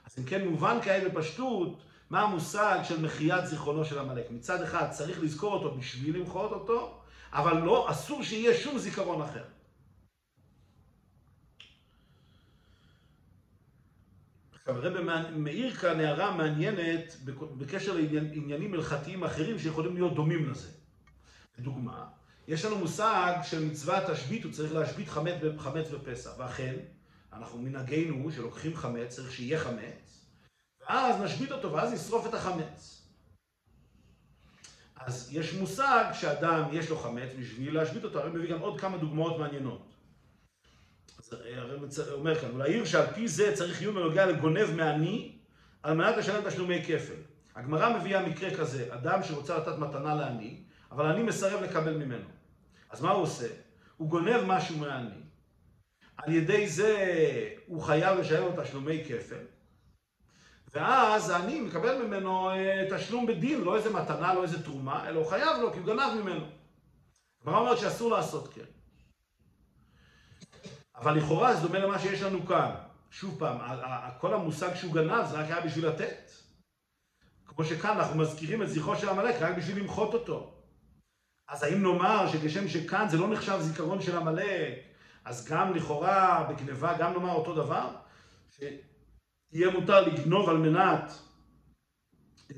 אז אם כן, מובן כעת בפשטות, מה המושג של מחיית זיכרונו של עמלק. מצד אחד צריך לזכור אותו בשביל למחות אותו, אבל לא, אסור שיהיה שום זיכרון אחר. הרב מאיר כאן הערה מעניינת בקשר לעניינים הלכתיים אחרים שיכולים להיות דומים לזה. לדוגמה, יש לנו מושג של מצוות תשבית, הוא צריך להשבית חמץ בפסח, ואכן, אנחנו מנהגנו שלוקחים חמץ, צריך שיהיה חמץ, ואז נשבית אותו, ואז נשרוף את החמץ. אז יש מושג שאדם יש לו חמץ בשביל להשבית אותו, הרי מביא גם עוד כמה דוגמאות מעניינות. אז הרי אומר כאן, ולהעיר שעל פי זה צריך עיון בנוגע לגונב מעני, על מנת לשלם תשלומי כפל. הגמרא מביאה מקרה כזה, אדם שרוצה לתת מתנה לעני, אבל אני מסרב לקבל ממנו. אז מה הוא עושה? הוא גונב משהו מעני. על ידי זה הוא חייב לשלם לו תשלומי כפל. ואז העני מקבל ממנו אה, תשלום בדין, לא איזה מתנה, לא איזה תרומה, אלא הוא חייב לו כי הוא גנב ממנו. הגמרא אומרת שאסור לעשות כן. אבל לכאורה זה דומה למה שיש לנו כאן. שוב פעם, כל המושג שהוא גנב זה רק היה בשביל לתת. כמו שכאן אנחנו מזכירים את זכרו של עמלק רק בשביל למחות אותו. אז האם נאמר שכשם שכאן זה לא נחשב זיכרון של עמלק, אז גם לכאורה בגניבה גם נאמר אותו דבר? שיהיה מותר לגנוב על מנת,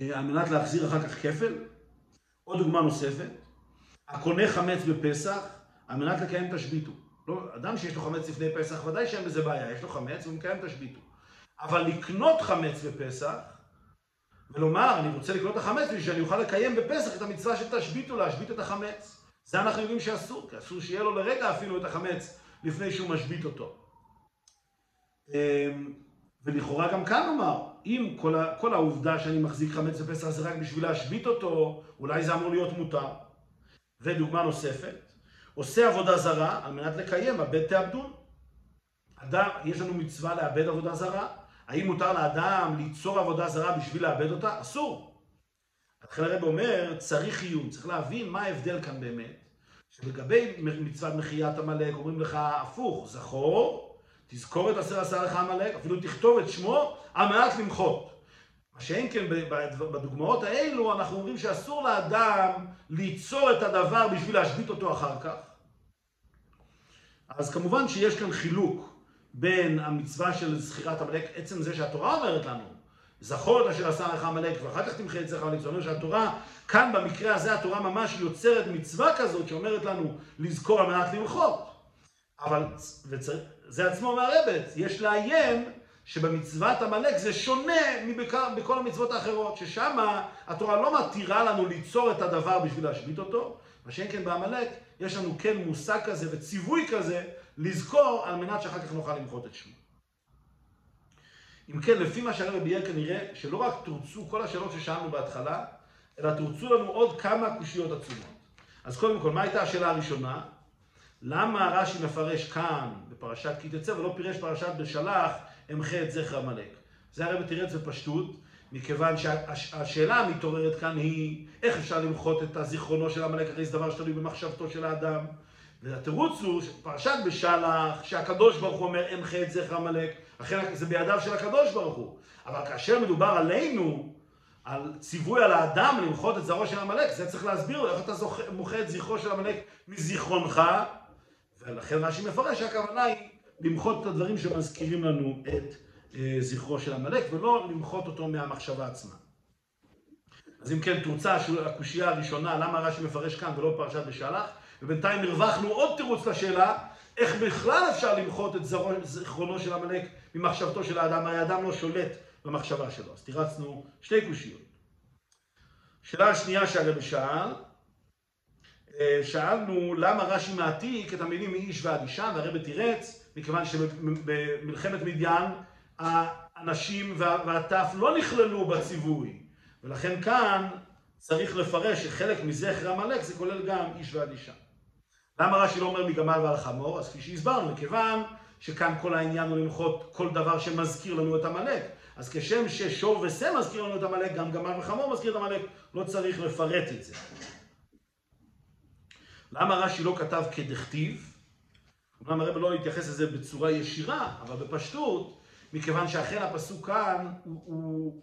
אה, על מנת להחזיר אחר כך כפל? עוד דוגמה נוספת, הקונה חמץ בפסח על מנת לקיים תשביתו. לא, אדם שיש לו חמץ לפני פסח, ודאי שאין בזה בעיה, יש לו חמץ והוא מקיים תשביתו. אבל לקנות חמץ בפסח, ולומר, אני רוצה לקנות את החמץ בשביל שאני אוכל לקיים בפסח את המצווה של תשביתו, להשבית את החמץ. זה אנחנו יודעים שאסור, כי אסור שיהיה לו לרגע אפילו את החמץ לפני שהוא משבית אותו. אמ, ולכאורה גם כאן נאמר, אם כל, ה, כל העובדה שאני מחזיק חמץ בפסח זה רק בשביל להשבית אותו, אולי זה אמור להיות מותר. ודוגמה נוספת, עושה עבודה זרה על מנת לקיים הבד תאבדון. אדם, יש לנו מצווה לאבד עבודה זרה, האם מותר לאדם ליצור עבודה זרה בשביל לאבד אותה? אסור. לכן הרב אומר, צריך עיון, צריך להבין מה ההבדל כאן באמת. שלגבי מצוות מחיית עמלק אומרים לך הפוך, זכור, תזכור את אשר עשה לך עמלק, אפילו תכתוב את שמו על מנת למחות. מה שאין כן בדוגמאות האלו, אנחנו אומרים שאסור לאדם ליצור את הדבר בשביל להשבית אותו אחר כך. אז כמובן שיש כאן חילוק בין המצווה של זכירת עמלק, עצם זה שהתורה אומרת לנו, זכור את אשר עשה לך עמלק ואחר כך תמחה את זכר עמלק, זאת אומרת שהתורה, כאן במקרה הזה התורה ממש יוצרת מצווה כזאת שאומרת לנו לזכור על מנת למחות. אבל, וזה עצמו מהרבת, יש לעיין שבמצוות עמלק זה שונה מבכל המצוות האחרות, ששם התורה לא מתירה לנו ליצור את הדבר בשביל להשבית אותו, מה שאין כן בעמלק, יש לנו כן מושג כזה וציווי כזה לזכור על מנת שאחר כך נוכל למחות את שמו. אם כן, לפי מה שהרבי ביאר כנראה, שלא רק תורצו כל השאלות ששאלנו בהתחלה, אלא תורצו לנו עוד כמה קושיות עצומות. אז קודם כל, מה הייתה השאלה הראשונה? למה רש"י מפרש כאן, בפרשת כי תצא, ולא פירש פרשת בשלח, אמחה את זכר עמלק? זה הרבי תירץ בפשטות, מכיוון שהשאלה המתעוררת כאן היא, איך אפשר למחות את הזיכרונו של עמלק, הרי זה דבר שתלוי במחשבתו של האדם. והתירוץ הוא, פרשת בשלח, שהקדוש ברוך הוא אומר, אמחה את זכר עמלק, לכן זה בידיו של הקדוש ברוך הוא. אבל כאשר מדובר עלינו, על ציווי על האדם למחות את זרעו של עמלק, זה צריך להסביר לו איך אתה מוחה את זכרו של עמלק מזיכרונך, ולכן רש"י מפרש שהכוונה היא למחות את הדברים שמזכירים לנו את אה, זכרו של עמלק, ולא למחות אותו מהמחשבה עצמה. אז אם כן, תרוצה הקושייה הראשונה, למה רש"י מפרש כאן ולא פרשת בשלח, ובינתיים הרווחנו עוד תירוץ לשאלה, איך בכלל אפשר למחות את זיכרונו של עמלק ממחשבתו של האדם, האדם לא שולט במחשבה שלו. אז תירצנו שתי קושיות. שאלה השנייה שהרבי שאל, אה, שאלנו למה רש"י מעתיק את המילים מאיש ועד אישה, והרבי תירץ, מכיוון שבמלחמת מדיין האנשים והטף לא נכללו בציווי, ולכן כאן צריך לפרש שחלק מזכר עמלק זה כולל גם איש ועד אישה. למה רש"י לא אומר מגמל ועל חמור? אז כפי שהסברנו, מכיוון שכאן כל העניין הוא למחות כל דבר שמזכיר לנו את עמלק. אז כשם ששור ושה מזכיר לנו את עמלק, גם גמל וחמור מזכיר את עמלק, לא צריך לפרט את זה. למה רש"י לא כתב כדכתיב? אמנם הרב לא התייחס לזה בצורה ישירה, אבל בפשטות, מכיוון שאכן הפסוק כאן, הוא, הוא,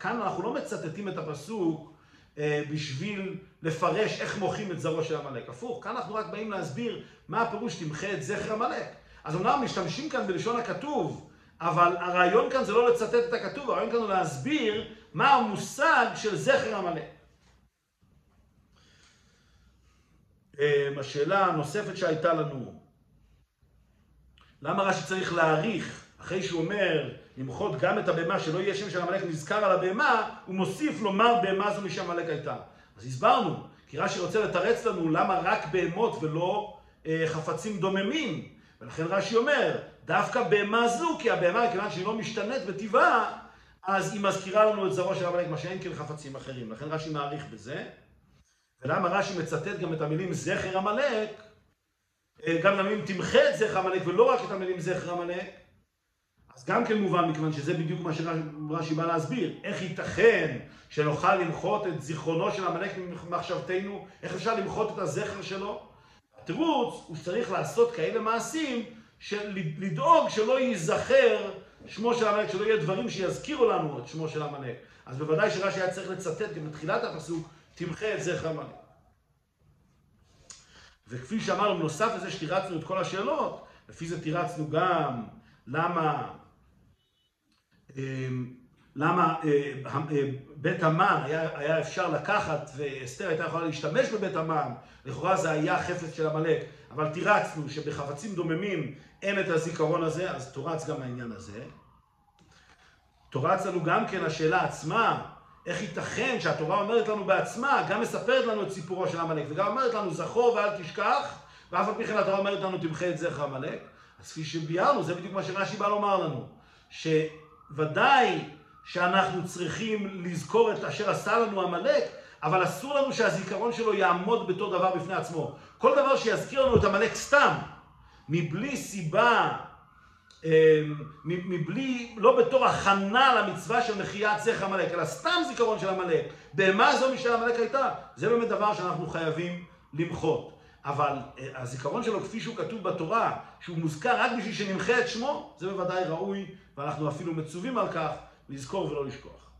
כאן אנחנו לא מצטטים את הפסוק אה, בשביל לפרש איך מוחים את זרעו של עמלק. הפוך, כאן אנחנו רק באים להסביר מה הפירוש תמחה את זכר עמלק. אז אמנם משתמשים כאן בלשון הכתוב, אבל הרעיון כאן זה לא לצטט את הכתוב, הרעיון כאן הוא להסביר מה המושג של זכר עמלק. אה, השאלה הנוספת שהייתה לנו, למה רש"י צריך להעריך, אחרי שהוא אומר למחות גם את הבהמה, שלא יהיה שם של עמלק נזכר על הבהמה, הוא מוסיף לומר בהמה זו משעמלק הייתה. אז הסברנו, כי רש"י רוצה לתרץ לנו למה רק בהמות ולא אה, חפצים דוממים. ולכן רש"י אומר, דווקא בהמה זו, כי הבהמה, כיוון שהיא לא משתנית בטבעה, אז היא מזכירה לנו את זרוע של עמלק, מה שאין כן חפצים אחרים. לכן רש"י מעריך בזה. ולמה רש"י מצטט גם את המילים זכר עמלק, גם למילים תמחה את זכר עמלק ולא רק את המילים זכר עמלק, אז גם כן מובן מכיוון שזה בדיוק מה שרש"י בא להסביר. איך ייתכן שנוכל למחות את זיכרונו של עמלק ממחשבתנו? איך אפשר למחות את הזכר שלו? התירוץ הוא שצריך לעשות כאלה מעשים, של לדאוג שלא ייזכר שמו של עמלק, שלא יהיה דברים שיזכירו לנו את שמו של עמלק. אז בוודאי שרש"י היה צריך לצטט גם בתחילת הפסוק, תמחה את זכר עמלק. וכפי שאמרנו, נוסף לזה שתירצנו את כל השאלות, לפי זה תירצנו גם למה, אמ, למה אה, אה, בית המן היה, היה אפשר לקחת ואסתר הייתה יכולה להשתמש בבית המן, לכאורה זה היה חפץ של עמלק, אבל תירצנו שבחפצים דוממים אין את הזיכרון הזה, אז תורץ גם העניין הזה. תורץ לנו גם כן השאלה עצמה, איך ייתכן שהתורה אומרת לנו בעצמה, גם מספרת לנו את סיפורו של עמלק, וגם אומרת לנו זכור ואל תשכח, ואף על פי כן התורה אומרת לנו תמחה את זכר עמלק. אז כפי שביארנו, זה בדיוק מה שרש"י בא לומר לנו, שוודאי שאנחנו צריכים לזכור את אשר עשה לנו עמלק, אבל אסור לנו שהזיכרון שלו יעמוד בתור דבר בפני עצמו. כל דבר שיזכיר לנו את עמלק סתם, מבלי סיבה מבלי, לא בתור הכנה למצווה של מחיית זכר עמלק, אלא סתם זיכרון של עמלק. במה זו משל עמלק הייתה? זה באמת דבר שאנחנו חייבים למחות. אבל אה, הזיכרון שלו, כפי שהוא כתוב בתורה, שהוא מוזכר רק בשביל שנמחה את שמו, זה בוודאי ראוי, ואנחנו אפילו מצווים על כך, לזכור ולא לשכוח.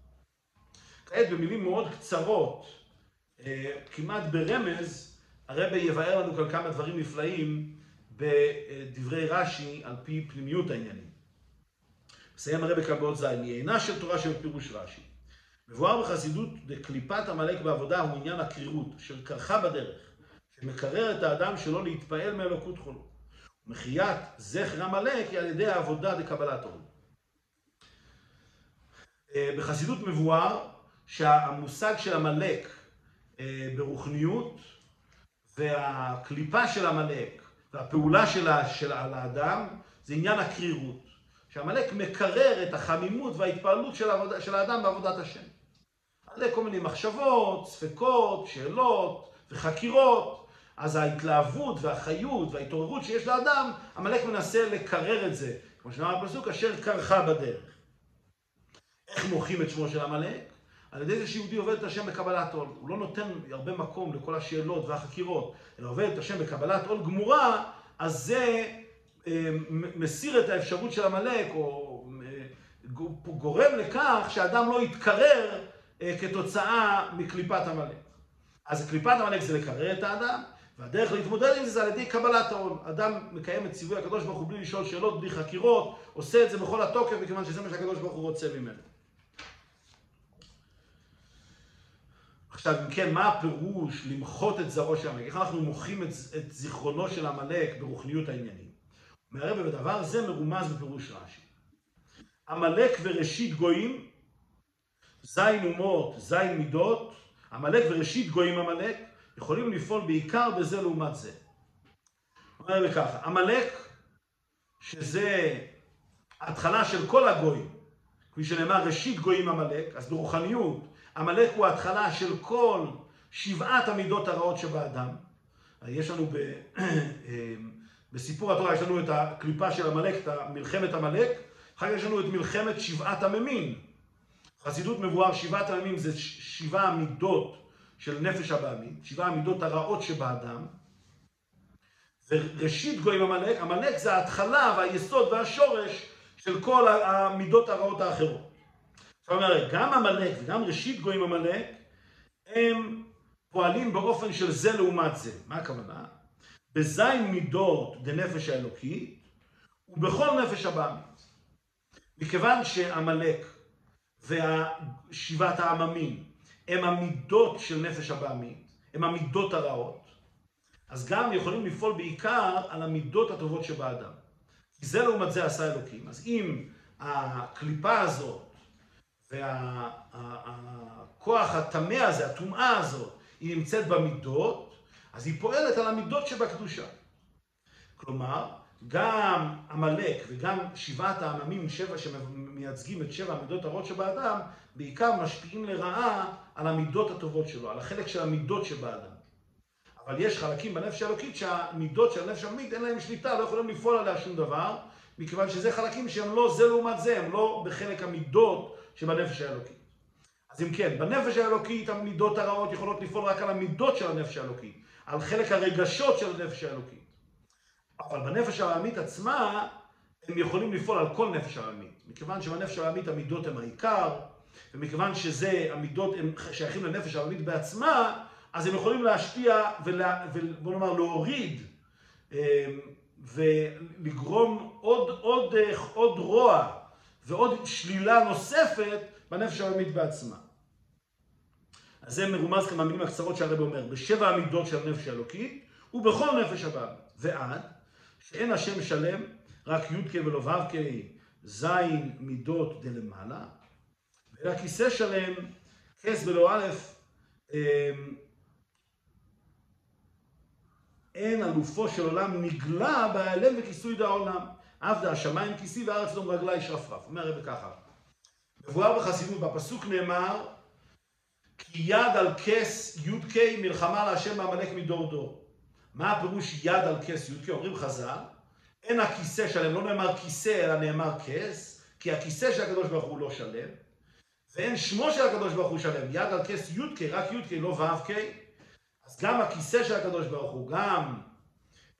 כעת במילים מאוד קצרות, אה, כמעט ברמז, הרבי יבאר לנו כאן כמה דברים נפלאים בדברי רש"י על פי פנימיות העניינים. מסיים הרבי כבוד זין, היא אינה של תורה של פירוש רש"י. מבואר בחסידות דקליפת עמלק בעבודה הוא עניין הקרירות, אשר קרחה בדרך, שמקרר את האדם שלא להתפעל מאלוקות חולו. מחיית זכר עמלק היא על ידי העבודה דקבלת עול. אה, בחסידות מבואר שהמושג של עמלק אה, ברוחניות והקליפה של עמלק והפעולה שלה, של האדם זה עניין הקרירות. שעמלק מקרר את החמימות וההתפעלות של, העבוד, של האדם בעבודת השם. על כל מיני מחשבות, ספקות, שאלות וחקירות. אז ההתלהבות והחיות וההתעוררות שיש לאדם, עמלק מנסה לקרר את זה. כמו שאמר הפסוק, אשר קרחה בדרך. איך מוחים את שמו של עמלק? על ידי זה שיהודי עובד את השם בקבלת עול. הוא לא נותן הרבה מקום לכל השאלות והחקירות, אלא עובד את השם בקבלת עול גמורה, אז זה אה, מסיר את האפשרות של עמלק, או אה, גורם לכך שאדם לא יתקרר אה, כתוצאה מקליפת עמלק. אז קליפת עמלק זה לקרר את האדם, והדרך להתמודד עם זה זה על ידי קבלת העול. אדם מקיים את ציווי הקדוש ברוך הוא בלי לשאול שאלות, בלי חקירות, עושה את זה בכל התוקף, מכיוון שזה מה שהקדוש ברוך הוא רוצה ממנו. עכשיו, אם כן, מה הפירוש למחות את זרעו של עמלק? איך אנחנו מוחים את, את זיכרונו של עמלק ברוחניות העניינים? אומר הרב, בדבר זה מרומז בפירוש רש"י. עמלק וראשית גויים, זין אומות, זין מידות, עמלק וראשית גויים עמלק, יכולים לפעול בעיקר בזה לעומת זה. אומר ככה, עמלק, שזה התחלה של כל הגויים, כפי שנאמר, ראשית גויים עמלק, אז ברוחניות עמלק הוא ההתחלה של כל שבעת המידות הרעות שבאדם. יש לנו ב... בסיפור התורה, יש לנו את הקליפה של עמלק, את מלחמת עמלק, אחר כך יש לנו את מלחמת שבעת הממין. חסידות מבואר שבעת הממים זה שבעה המידות של נפש הבעמית, שבעה המידות הרעות שבאדם, וראשית גויים עמלק, עמלק זה ההתחלה והיסוד והשורש של כל המידות הרעות האחרות. זאת אומרת, גם עמלק וגם ראשית גויים עמלק, הם פועלים באופן של זה לעומת זה. מה הכוונה? בזין מידות דנפש האלוקית, ובכל נפש הבאמית. מכיוון שעמלק ושבעת העממים הם המידות של נפש הבאמית, הם המידות הרעות, אז גם יכולים לפעול בעיקר על המידות הטובות שבאדם. כי זה לעומת זה עשה אלוקים. אז אם הקליפה הזאת והכוח הטמא הזה, הטומאה הזאת, היא נמצאת במידות, אז היא פועלת על המידות שבקדושה. כלומר, גם עמלק וגם שבעת העממים, שבע שמייצגים את שבע המידות הרעות שבאדם, בעיקר משפיעים לרעה על המידות הטובות שלו, על החלק של המידות שבאדם. אבל יש חלקים בנפש האלוקית שהמידות של הנפש האלוקית אין להם שליטה, לא יכולים לפעול עליה שום דבר, מכיוון שזה חלקים שהם לא זה לעומת זה, הם לא בחלק המידות שבנפש האלוקית. אז אם כן, בנפש האלוקית המידות הרעות יכולות לפעול רק על המידות של הנפש האלוקית, על חלק הרגשות של הנפש האלוקית. אבל בנפש העמית עצמה, הם יכולים לפעול על כל נפש העמית. מכיוון שבנפש העמית המידות הם העיקר, ומכיוון שזה, המידות הם שייכים לנפש העמית בעצמה, אז הם יכולים להשפיע ובוא נאמר להוריד אמ, ולגרום עוד, עוד, עוד רוע ועוד שלילה נוספת בנפש העולמית בעצמה. אז זה מרומז כאן מהמילים הקצרות שהרב אומר, בשבע המידות של הנפש האלוקית ובכל נפש הבא. ועד שאין השם שלם, רק י"ק ולא ו"ק, ז' מידות דלמעלה, אלא כיסא שלם, כס ולא א', אמ, אין אלופו של עולם נגלה בהיעלם וכיסוי דה העולם. אף דה השמיים כיסי וארץ דום רגלי שרפרף. אומר הרב ככה. מבואר בחסידות, בפסוק נאמר, כי יד על כס י"ק מלחמה להשם בעמלק מדור דור. מה הפירוש יד על כס י"ק? אומרים חז"ל, אין הכיסא שלם, לא נאמר כיסא אלא נאמר כס, כי הכיסא של הקדוש ברוך הוא לא שלם, ואין שמו של הקדוש ברוך הוא שלם, יד על כס י"ק, רק י"ק, לא ו"ק, אז גם הכיסא של הקדוש ברוך הוא, גם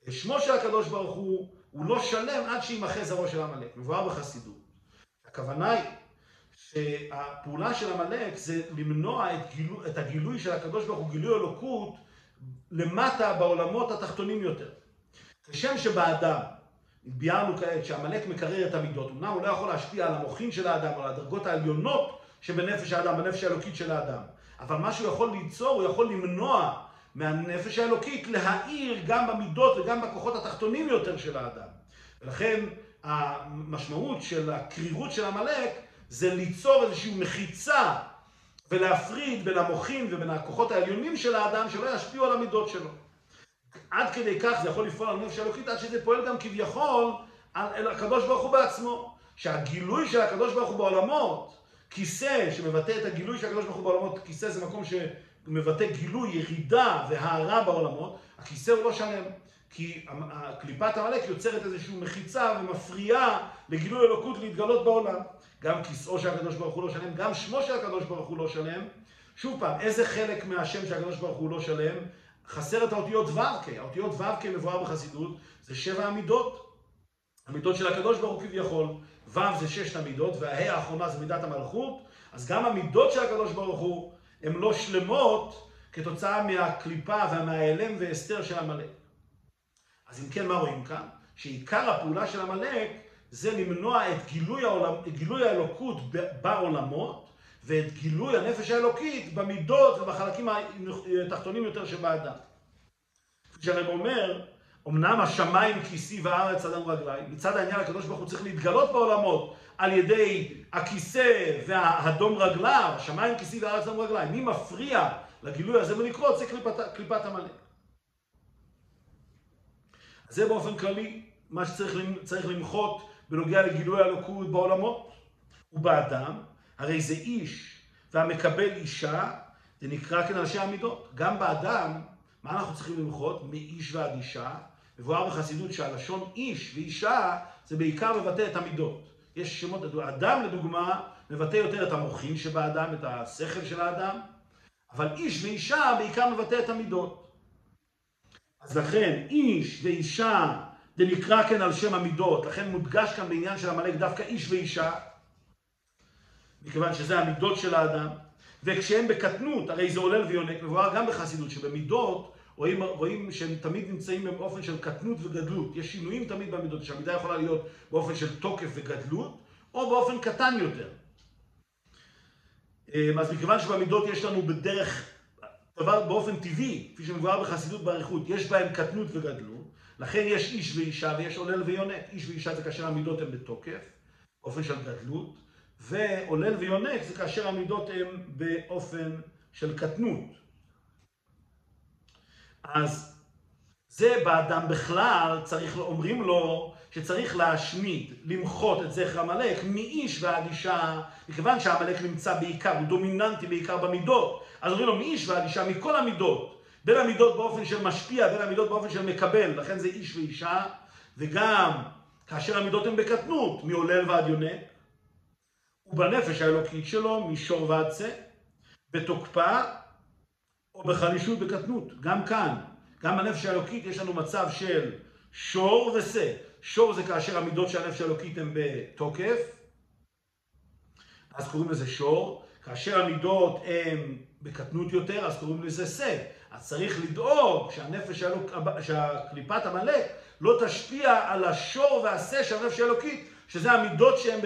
שמו של הקדוש ברוך הוא, הוא לא שלם עד שימחה זרעו של עמלק. מבואר בחסידות. הכוונה היא שהפעולה של עמלק זה למנוע את, גילו, את הגילוי של הקדוש ברוך הוא, גילוי אלוקות, למטה בעולמות התחתונים יותר. כשם שבאדם, ביארנו כעת שעמלק מקרר את המידות, אמנם הוא לא יכול להשפיע על המוחין של האדם, או על הדרגות העליונות שבנפש האדם, בנפש האלוקית של האדם. אבל מה שהוא יכול ליצור, הוא יכול למנוע מהנפש האלוקית להאיר גם במידות וגם בכוחות התחתונים יותר של האדם. ולכן המשמעות של הקרירות של עמלק זה ליצור איזושהי מחיצה ולהפריד בין המוחים ובין הכוחות העליונים של האדם שלא ישפיעו על המידות שלו. עד כדי כך זה יכול לפעול על נפש האלוקית עד שזה פועל גם כביכול על הקדוש ברוך הוא בעצמו. שהגילוי של הקדוש ברוך הוא בעולמות, כיסא שמבטא את הגילוי של הקדוש ברוך הוא בעולמות, כיסא זה מקום ש... מבטא גילוי, ירידה והארה בעולמות, הכיסא הוא לא שלם. כי קליפת עמלק יוצרת איזושהי מחיצה ומפריעה לגילוי אלוקות להתגלות בעולם. גם כיסאו של הקדוש ברוך הוא לא שלם, גם שמו של הקדוש ברוך הוא לא שלם. שוב פעם, איזה חלק מהשם של הקדוש ברוך הוא לא שלם? חסר את האותיות ו"ק. האותיות ו"ק מבואר בחסידות, זה שבע המידות. המידות של הקדוש ברוך הוא כביכול. ו' זה ששת המידות, והה' האחרונה זה מידת המלכות. אז גם המידות של הקדוש ברוך הוא הן לא שלמות כתוצאה מהקליפה ומההיעלם והסתר של עמלק. אז אם כן, מה רואים כאן? שעיקר הפעולה של עמלק זה למנוע את גילוי, העולם, את גילוי האלוקות בעולמות ואת גילוי הנפש האלוקית במידות ובחלקים התחתונים יותר שבאדם. כפי שהרב אומר, אמנם השמיים כיסי והארץ אדם רגלי, מצד העניין הקדוש ברוך הוא צריך להתגלות בעולמות על ידי הכיסא והאדום רגליו, השמיים כיסי והארץ אדום רגלי. מי מפריע לגילוי הזה מלקרות? זה קליפת, קליפת עמלק. זה באופן כללי מה שצריך למחות בנוגע לגילוי האלוקות בעולמות ובאדם. הרי זה איש והמקבל אישה, זה נקרא כן אנשי המידות. גם באדם, מה אנחנו צריכים למחות? מאיש ועד אישה. מבואר בחסידות שהלשון איש ואישה זה בעיקר מבטא את המידות. יש שמות, אדם לדוגמה מבטא יותר את המוחין שבאדם, את השכל של האדם, אבל איש ואישה בעיקר מבטא את המידות. אז לכן איש ואישה זה נקרא כן על שם המידות, לכן מודגש כאן בעניין של עמלק דווקא איש ואישה, מכיוון שזה המידות של האדם, וכשהם בקטנות, הרי זה עולל ויונק, מבואר גם בחסידות, שבמידות רואים, רואים שהם תמיד נמצאים באופן של קטנות וגדלות. יש שינויים תמיד במידות, שהמידה יכולה להיות באופן של תוקף וגדלות, או באופן קטן יותר. אה, אז מכיוון שבמידות יש לנו בדרך, דבר באופן טבעי, כפי שמבואר בחסידות באריכות, יש בהם קטנות וגדלות, לכן יש איש ואישה ויש עולל ויונק. איש ואישה זה כאשר המידות הן בתוקף, באופן של גדלות, ועולל ויונק זה כאשר המידות הן באופן של קטנות. אז זה באדם בכלל, צריך, אומרים לו שצריך להשמיד, למחות את זכר עמלק מאיש ועד אישה, מכיוון שהעמלק נמצא בעיקר, הוא דומיננטי בעיקר במידות, אז אומרים לו מאיש ועד אישה, מכל המידות, בין המידות באופן של משפיע, בין המידות באופן של מקבל, לכן זה איש ואישה, וגם כאשר המידות הן בקטנות, מעולל ועד יונק, ובנפש האלוקית שלו, משור ועד צא, בתוקפה או בחלישות בקטנות. גם כאן, גם בנפש האלוקית יש לנו מצב של שור ושא. שור זה כאשר המידות של הנפש האלוקית הן בתוקף, אז קוראים לזה שור. כאשר המידות הן בקטנות יותר, אז קוראים לזה שא. אז צריך לדאוג שהנפש האלוק... שהקליפת עמלק לא תשפיע על השור והשא של הנפש האלוקית, שזה המידות שהן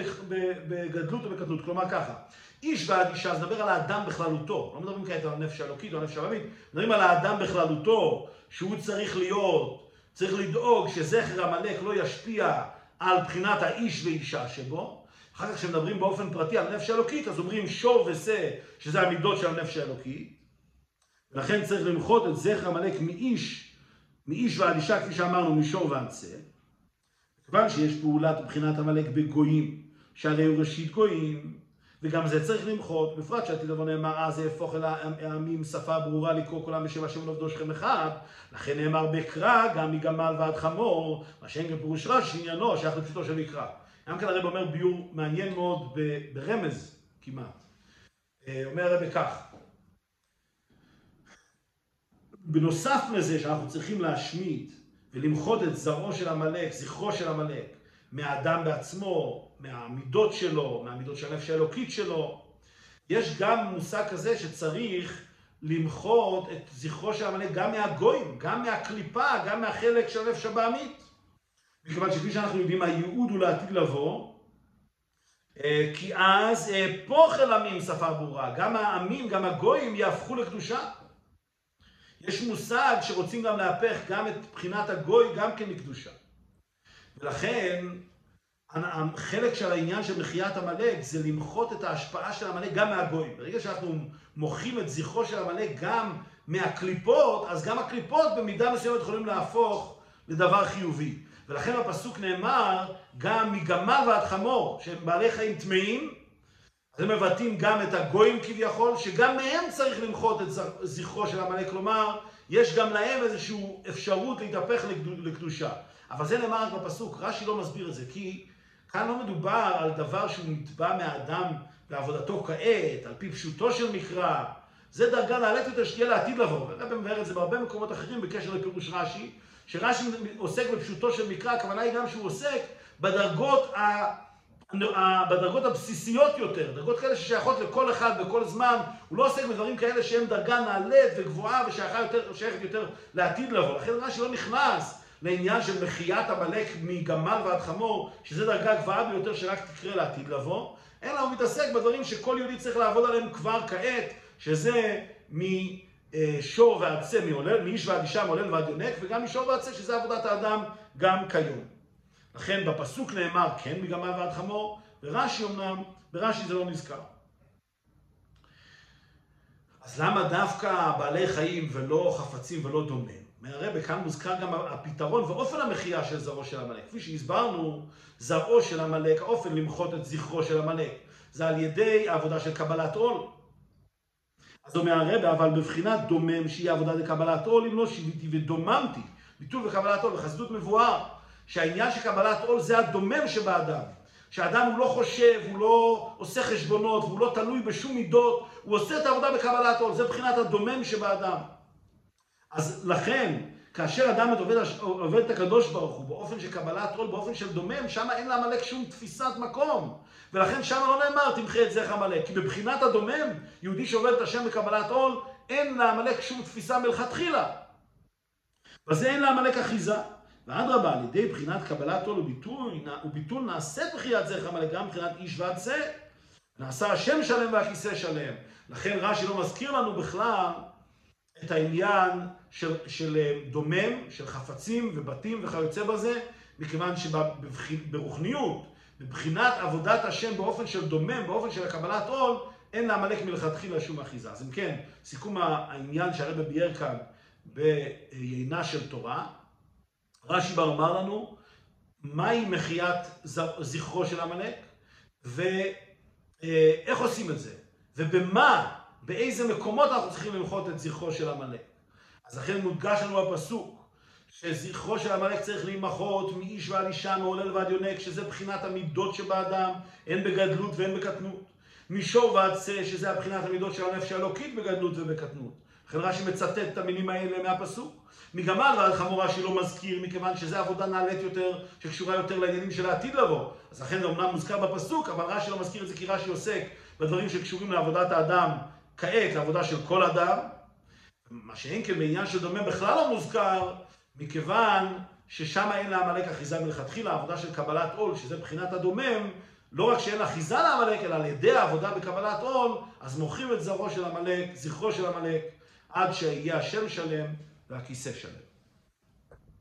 בגדלות ובקטנות. כלומר ככה, איש ועד אישה, אז נדבר על האדם בכללותו. לא מדברים כעת על הנפש האלוקית או הנפש העולמית, מדברים על האדם בכללותו, שהוא צריך להיות, צריך לדאוג שזכר עמלק לא ישפיע על בחינת האיש ואישה שבו. אחר כך כשמדברים באופן פרטי על נפש האלוקית, אז אומרים שור ושה, שזה המידות של הנפש האלוקית. ולכן צריך למחות את זכר עמלק מאיש, מאיש ועד אישה, כפי שאמרנו, משור ועד שא. כיוון שיש פעולת בחינת עמלק בגויים, שהרי הוא ראשית גויים, וגם זה צריך למחות, בפרט שעתיד לבוא נאמר, אז יהפוך אל העמים שפה ברורה לקרוא כולם בשם השם ולעבדו שכם אחד, לכן נאמר בקרא, גם מגמל ועד חמור, מה שאין גם פירוש רש, שעניינו שייך לפשוטו של מקרא. גם כאן הרב אומר ביור מעניין מאוד, ברמז כמעט. אה, אומר הרב כך, בנוסף לזה שאנחנו צריכים להשמיד ולמחות את זרעו של עמלק, זכרו של עמלק, מהאדם בעצמו, מהמידות שלו, מהמידות של הנפש האלוקית שלו. יש גם מושג כזה שצריך למחות את זכרו של עמלק גם מהגויים, גם מהקליפה, גם מהחלק של הנפש הבעמית. מכיוון שכפי שאנחנו יודעים, הייעוד הוא לעתיד לבוא, אה, כי אז אהפוך אל עמים שפה ברורה, גם העמים, גם הגויים יהפכו לקדושה. יש מושג שרוצים גם להפך גם את בחינת הגוי גם כן לקדושה. ולכן החלק של העניין של מחיית עמלק זה למחות את ההשפעה של עמלק גם מהגויים. ברגע שאנחנו מוחים את זכרו של עמלק גם מהקליפות, אז גם הקליפות במידה מסוימת יכולים להפוך לדבר חיובי. ולכן בפסוק נאמר, גם מגמל ועד חמור, שהם בעלי חיים טמאים, הם מבטאים גם את הגויים כביכול, שגם מהם צריך למחות את זכרו של עמלק. כלומר, יש גם להם איזושהי אפשרות להתהפך לקדושה. אבל זה נאמר רק בפסוק, רש"י לא מסביר את זה, כי כאן לא מדובר על דבר שהוא נתבע מהאדם בעבודתו כעת, על פי פשוטו של מקרא. זה דרגה נעלית יותר שתהיה לעתיד לבוא. הרב מבאר את זה בהרבה מקומות אחרים בקשר לפירוש רש"י, שרש"י עוסק בפשוטו של מקרא, הכוונה היא גם שהוא עוסק בדרגות, ה... בדרגות הבסיסיות יותר, דרגות כאלה ששייכות לכל אחד בכל זמן, הוא לא עוסק בדברים כאלה שהם דרגה נעלית וגבוהה ושייכת יותר, יותר לעתיד לבוא. לכן רש"י לא נכנס לעניין של מחיית עמלק מגמל ועד חמור, שזה דרגה גבוהה ביותר שרק תקרה לעתיד לבוא, אלא הוא מתעסק בדברים שכל יהודי צריך לעבוד עליהם כבר כעת, שזה משור ועד צא, מאיש ועד אישה, מעולל ועד יונק, וגם משור ועד צא, שזה עבודת האדם גם כיום. לכן בפסוק נאמר כן מגמל ועד חמור, ורש"י אמנם, ברש"י זה לא נזכר. אז למה דווקא בעלי חיים ולא חפצים ולא דומים? מהרבה, כאן מוזכר גם הפתרון ואופן המחיה של זרעו של עמלק. כפי שהסברנו, זרעו של עמלק, האופן למחות את זכרו של עמלק, זה על ידי העבודה של קבלת עול. אז אומר הרבה, אבל בבחינת דומם שהיא עבודה לקבלת עול, אם לא שיוויתי ודוממתי, ביטול וקבלת עול, בחסידות מבואר, שהעניין של קבלת עול זה הדומם שבאדם. שאדם הוא לא חושב, הוא לא עושה חשבונות, והוא לא תלוי בשום מידות, הוא עושה את העבודה בקבלת עול, זה בחינת הדומם שבאדם. אז לכן, כאשר אדם עובד, עובד את הקדוש ברוך הוא באופן של קבלת עול, באופן של דומם, שם אין לעמלק שום תפיסת מקום. ולכן שם לא נאמר תמחה את זכר עמלק. כי בבחינת הדומם, יהודי שעובד את השם בקבלת עול, אין לעמלק שום תפיסה מלכתחילה. בזה אין לעמלק אחיזה. ואדרבה, על ידי בחינת קבלת עול וביטול, נעשית בחיית זכר עמלק גם מבחינת איש ועצה. נעשה השם שלם והכיסא שלם. לכן רש"י לא מזכיר לנו בכלל את העניין של, של אה, דומם, של חפצים ובתים וכיוצא בזה, מכיוון שברוחניות, מבחינת עבודת השם באופן של דומם, באופן של קבלת עול, אין לעמלק מלכתחילה שום אחיזה. אז אם כן, סיכום העניין שהרבא ביאר כאן ביינה של תורה, רש"י בא לומר לנו מהי מחיית זכרו של עמלק ואיך עושים את זה, ובמה, באיזה מקומות אנחנו צריכים למחות את זכרו של עמלק. אז לכן מודגש לנו הפסוק שזכרו של עמלק צריך להימחות מאיש ועד אישה, מעולל ועד יונק, שזה בחינת המידות שבאדם, הן בגדלות והן בקטנות. מישור ועד שא, שזה הבחינת המידות של הנפש האלוקית בגדלות ובקטנות. לכן רש"י מצטט את המילים האלה מהפסוק. מגמל ועד חמור רש"י לא מזכיר, מכיוון שזו עבודה נעלית יותר, שקשורה יותר לעניינים של העתיד לבוא. אז לכן זה אומנם מוזכר בפסוק, אבל רש"י לא מזכיר את זה כי רש"י עוסק בדברים שקשורים לעבודת האדם כעת, לעבודה של כל אדם. מה שאין כן בעניין של דומה בכלל לא מוזכר, מכיוון ששם אין לעמלק אחיזה מלכתחילה, עבודה של קבלת עול, שזה מבחינת הדומם, לא רק שאין אחיזה לעמלק, אלא על ידי העבודה בקבלת עול, אז מוכרים את זרעו של עמלק, זכרו של עמלק, עד שיהיה השם שלם והכיסא שלם.